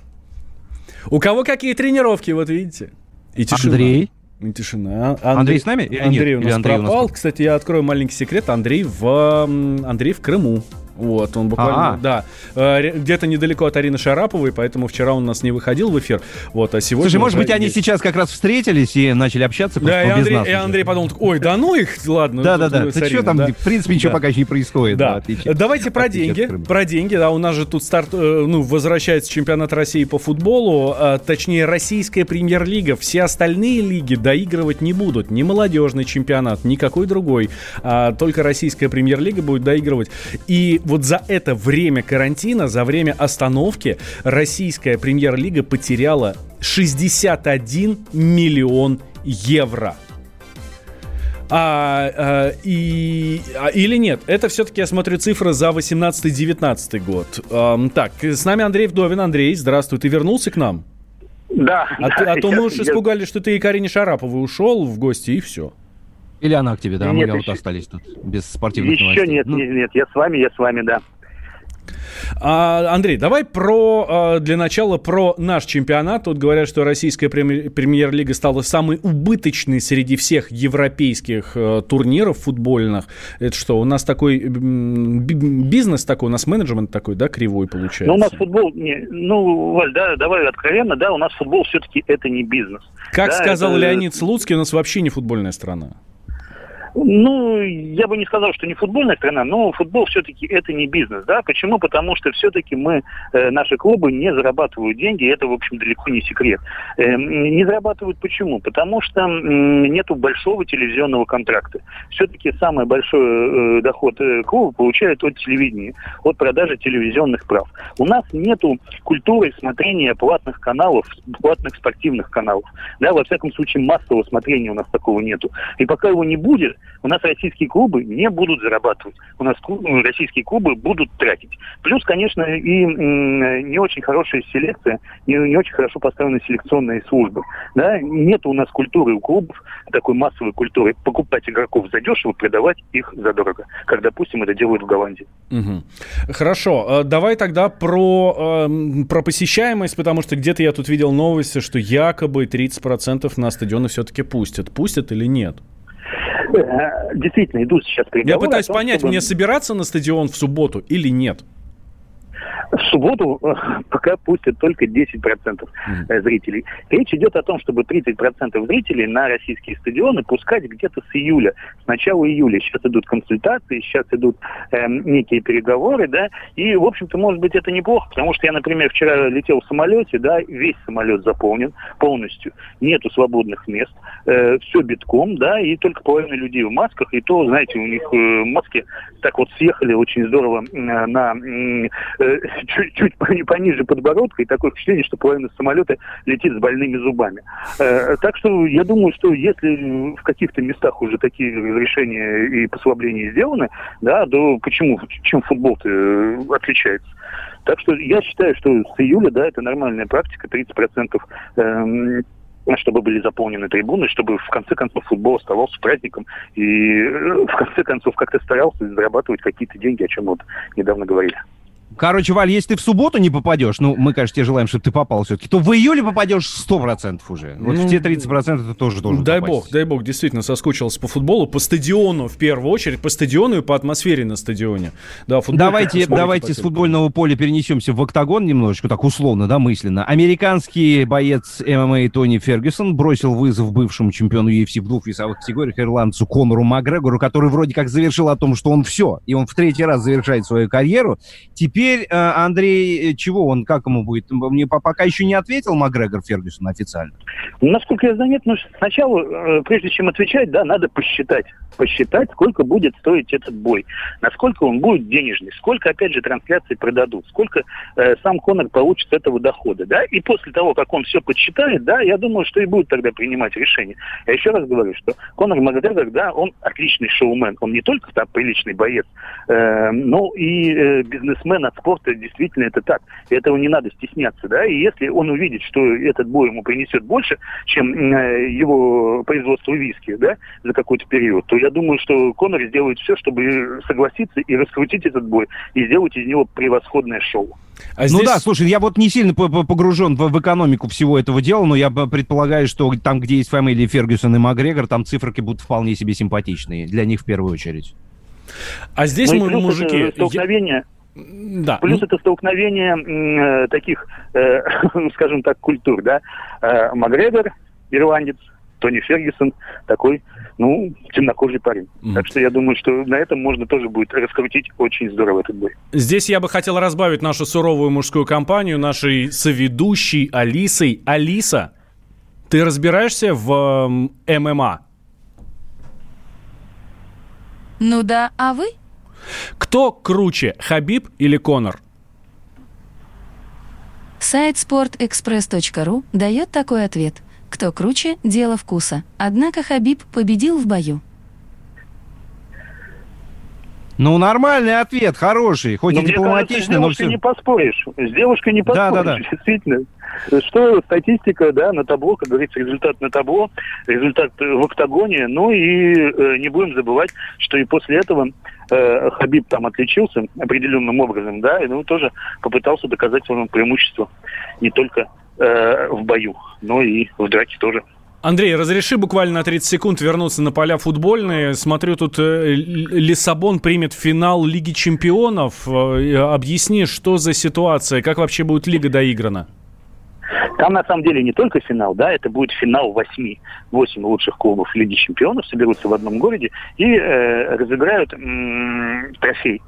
У кого какие тренировки, вот видите? И тишина. Андрей? И тишина. Андрей, Андрей с нами? Андрей нет? у нас Андрей пропал. У нас... Кстати, я открою маленький секрет. Андрей в, Андрей в Крыму. Вот, он буквально, А-а. да, э, где-то недалеко от Арины Шараповой, поэтому вчера он у нас не выходил в эфир. Вот, а сегодня... Слушай, может быть, они сейчас как раз встретились и начали общаться Да, и Андрей, нас и Андрей подумал, ой, да ну их, ладно. Да-да-да, ты что там, да. в принципе, ничего да. пока не происходит. Да. да Давайте про деньги, про деньги, да, у нас же тут старт, э, ну, возвращается чемпионат России по футболу, а, точнее, российская премьер-лига, все остальные лиги доигрывать не будут, ни молодежный чемпионат, никакой другой, а только российская премьер-лига будет доигрывать. И вот за это время карантина, за время остановки, российская премьер-лига потеряла 61 миллион евро. А, а, и, а, или нет? Это все-таки, я смотрю, цифры за 18-19 год. А, так, с нами Андрей Вдовин. Андрей, здравствуй. Ты вернулся к нам? Да. А, да, а то мы уж я... испугались, что ты и Карине Шараповой ушел в гости, и все. Или она к тебе, да? Нет, мы еще... вот остались тут без спортивных еще новостей. нет, ну... нет, нет, я с вами, я с вами, да. А, Андрей, давай про, а, для начала про наш чемпионат. Тут говорят, что российская премьер-лига стала самой убыточной среди всех европейских э, турниров футбольных. Это что, у нас такой бизнес такой, у нас менеджмент такой, да, кривой получается? Ну, у нас футбол, не, ну, Валь, да, давай откровенно, да, у нас футбол все-таки это не бизнес. Как да, сказал это... Леонид Слуцкий, у нас вообще не футбольная страна. Ну, я бы не сказал, что не футбольная страна, но футбол все-таки это не бизнес, да? Почему? Потому что все-таки мы, э, наши клубы не зарабатывают деньги, это, в общем, далеко не секрет. Э, не зарабатывают почему? Потому что э, нету большого телевизионного контракта. Все-таки самый большой э, доход э, клуба получают от телевидения, от продажи телевизионных прав. У нас нету культуры смотрения платных каналов, платных спортивных каналов. Да, во всяком случае, массового смотрения у нас такого нету. И пока его не будет, у нас российские клубы не будут зарабатывать. У нас клубы, ну, российские клубы будут тратить. Плюс, конечно, и не очень хорошая селекция, не, не очень хорошо поставлены селекционные службы. Да? Нет у нас культуры у клубов, такой массовой культуры, покупать игроков задешево, продавать их задорого, как, допустим, это делают в Голландии. Угу. Хорошо, э, давай тогда про, эм, про посещаемость, потому что где-то я тут видел новости, что якобы 30% на стадионы все-таки пустят. Пустят или нет? Э, действительно идут сейчас переговоры. Я пытаюсь том, понять, чтобы... мне собираться на стадион в субботу или нет? В субботу э, [laughs] пока пустят только 10% mm. зрителей. Речь идет о том, чтобы 30% зрителей на российские стадионы пускать где-то с июля, с начала июля. Сейчас идут консультации, сейчас идут э, некие переговоры, да, и, в общем-то, может быть, это неплохо, потому что я, например, вчера летел в самолете, да, весь самолет заполнен полностью, нету свободных мест, э, все битком, да, и только половина людей в масках, и то, знаете, у них э, маски так вот съехали очень здорово э, на э, [laughs] чуть, чуть пониже подбородка, и такое впечатление, что половина самолета летит с больными зубами. Э, так что я думаю, что если в каких-то местах уже такие разрешения и послабления сделаны, да, то почему, чем футбол-то э, отличается? Так что я считаю, что с июля, да, это нормальная практика, 30% эм, чтобы были заполнены трибуны, чтобы в конце концов футбол оставался праздником и э, в конце концов как-то старался зарабатывать какие-то деньги, о чем вот недавно говорили. Короче, Валь, если ты в субботу не попадешь, ну, мы, конечно, тебе желаем, чтобы ты попал все-таки, то в июле попадешь 100% уже. Вот ну, в те 30% ты тоже должен Дай попасть. бог, дай бог, действительно, соскучился по футболу, по стадиону в первую очередь, по стадиону и по атмосфере на стадионе. Да, футбол, давайте давайте с футбольного поля перенесемся в октагон немножечко, так условно, да, мысленно. Американский боец ММА Тони Фергюсон бросил вызов бывшему чемпиону UFC в двух весовых категориях ирландцу Конору Макгрегору, который вроде как завершил о том, что он все, и он в третий раз завершает свою карьеру. Теперь теперь э, Андрей, э, чего он, как ему будет? Мне пока еще не ответил Макгрегор Фергюсон официально. Насколько я знаю, нет, но сначала, э, прежде чем отвечать, да, надо посчитать. Посчитать, сколько будет стоить этот бой. Насколько он будет денежный, сколько, опять же, трансляций продадут, сколько э, сам Конор получит с этого дохода, да, и после того, как он все подсчитает, да, я думаю, что и будет тогда принимать решение. Я еще раз говорю, что Конор Макгрегор, да, он отличный шоумен, он не только там приличный боец, э, но и э, бизнесмен от спорта, действительно это так. И этого не надо стесняться, да, и если он увидит, что этот бой ему принесет больше, чем э, его производство виски, да, за какой-то период, то я думаю, что Конор сделает все, чтобы согласиться и раскрутить этот бой, и сделать из него превосходное шоу. А ну здесь... Ну да, слушай, я вот не сильно погружен в, в экономику всего этого дела, но я предполагаю, что там, где есть фамилии Фергюсон и Макгрегор, там циферки будут вполне себе симпатичные. Для них в первую очередь. А здесь ну, мы, мужики... Столкновение... Да. Плюс это столкновение э, таких, э, [laughs] скажем так, культур, да. Э, Макгрегор, ирландец, Тони Фергюсон, такой, ну, темнокожий парень. Mm. Так что я думаю, что на этом можно тоже будет раскрутить очень здорово этот бой. Здесь я бы хотел разбавить нашу суровую мужскую компанию нашей соведущей Алисой. Алиса, ты разбираешься в э, ММА? Ну да, а вы? Кто круче, Хабиб или Конор? Сайт sportexpress.ru дает такой ответ. Кто круче – дело вкуса. Однако Хабиб победил в бою. Ну, нормальный ответ, хороший, хоть но и дипломатичный, кажется, с девушкой но все... не поспоришь. С девушкой не поспоришь, да, да, да. действительно. Что статистика, да, на табло, как говорится, результат на табло, результат в октагоне. Ну и э, не будем забывать, что и после этого э, Хабиб там отличился определенным образом, да, и ну, тоже попытался доказать своему преимущество не только э, в бою, но и в драке тоже. Андрей, разреши буквально на 30 секунд вернуться на поля футбольные. Смотрю, тут э, Лиссабон примет финал Лиги чемпионов. Объясни, что за ситуация, как вообще будет лига доиграна? Там на самом деле не только финал, да, это будет финал восьми, восемь лучших клубов Лиги Чемпионов соберутся в одном городе и э, разыграют м- трофей.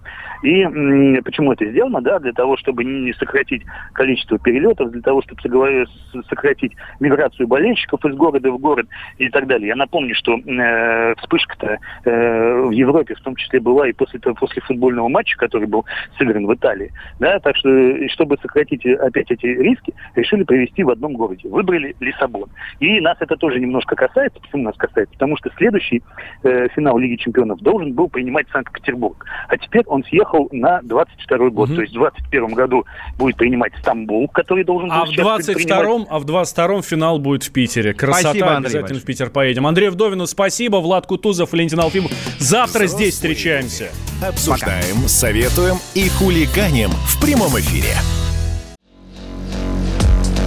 И почему это сделано? Да, для того, чтобы не сократить количество перелетов, для того, чтобы сократить миграцию болельщиков из города в город и так далее. Я напомню, что э, вспышка-то э, в Европе в том числе была и после, после футбольного матча, который был сыгран в Италии. Да, так что, чтобы сократить опять эти риски, решили провести в одном городе. Выбрали Лиссабон. И нас это тоже немножко касается. Почему нас касается? Потому что следующий э, финал Лиги Чемпионов должен был принимать Санкт-Петербург. А теперь он съехал на 22 год. Угу. То есть в 21 году будет принимать Стамбул, который должен а в 22 А в 22 финал будет в Питере. Красота, спасибо, обязательно в Питер поедем. Андрей Вдовину спасибо, Влад Кутузов, Валентин Алфимов. Завтра Взрослые. здесь встречаемся. Обсуждаем, Пока. советуем и хулиганим в прямом эфире.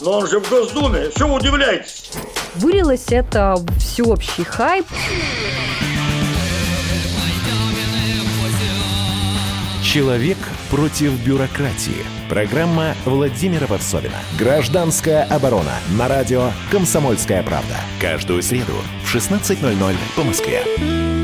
Но он же в Госдуме, что вы удивляетесь? Вылилось это всеобщий хайп. Человек против бюрократии. Программа Владимира Варсовина. Гражданская оборона. На радио «Комсомольская правда». Каждую среду в 16.00 по Москве.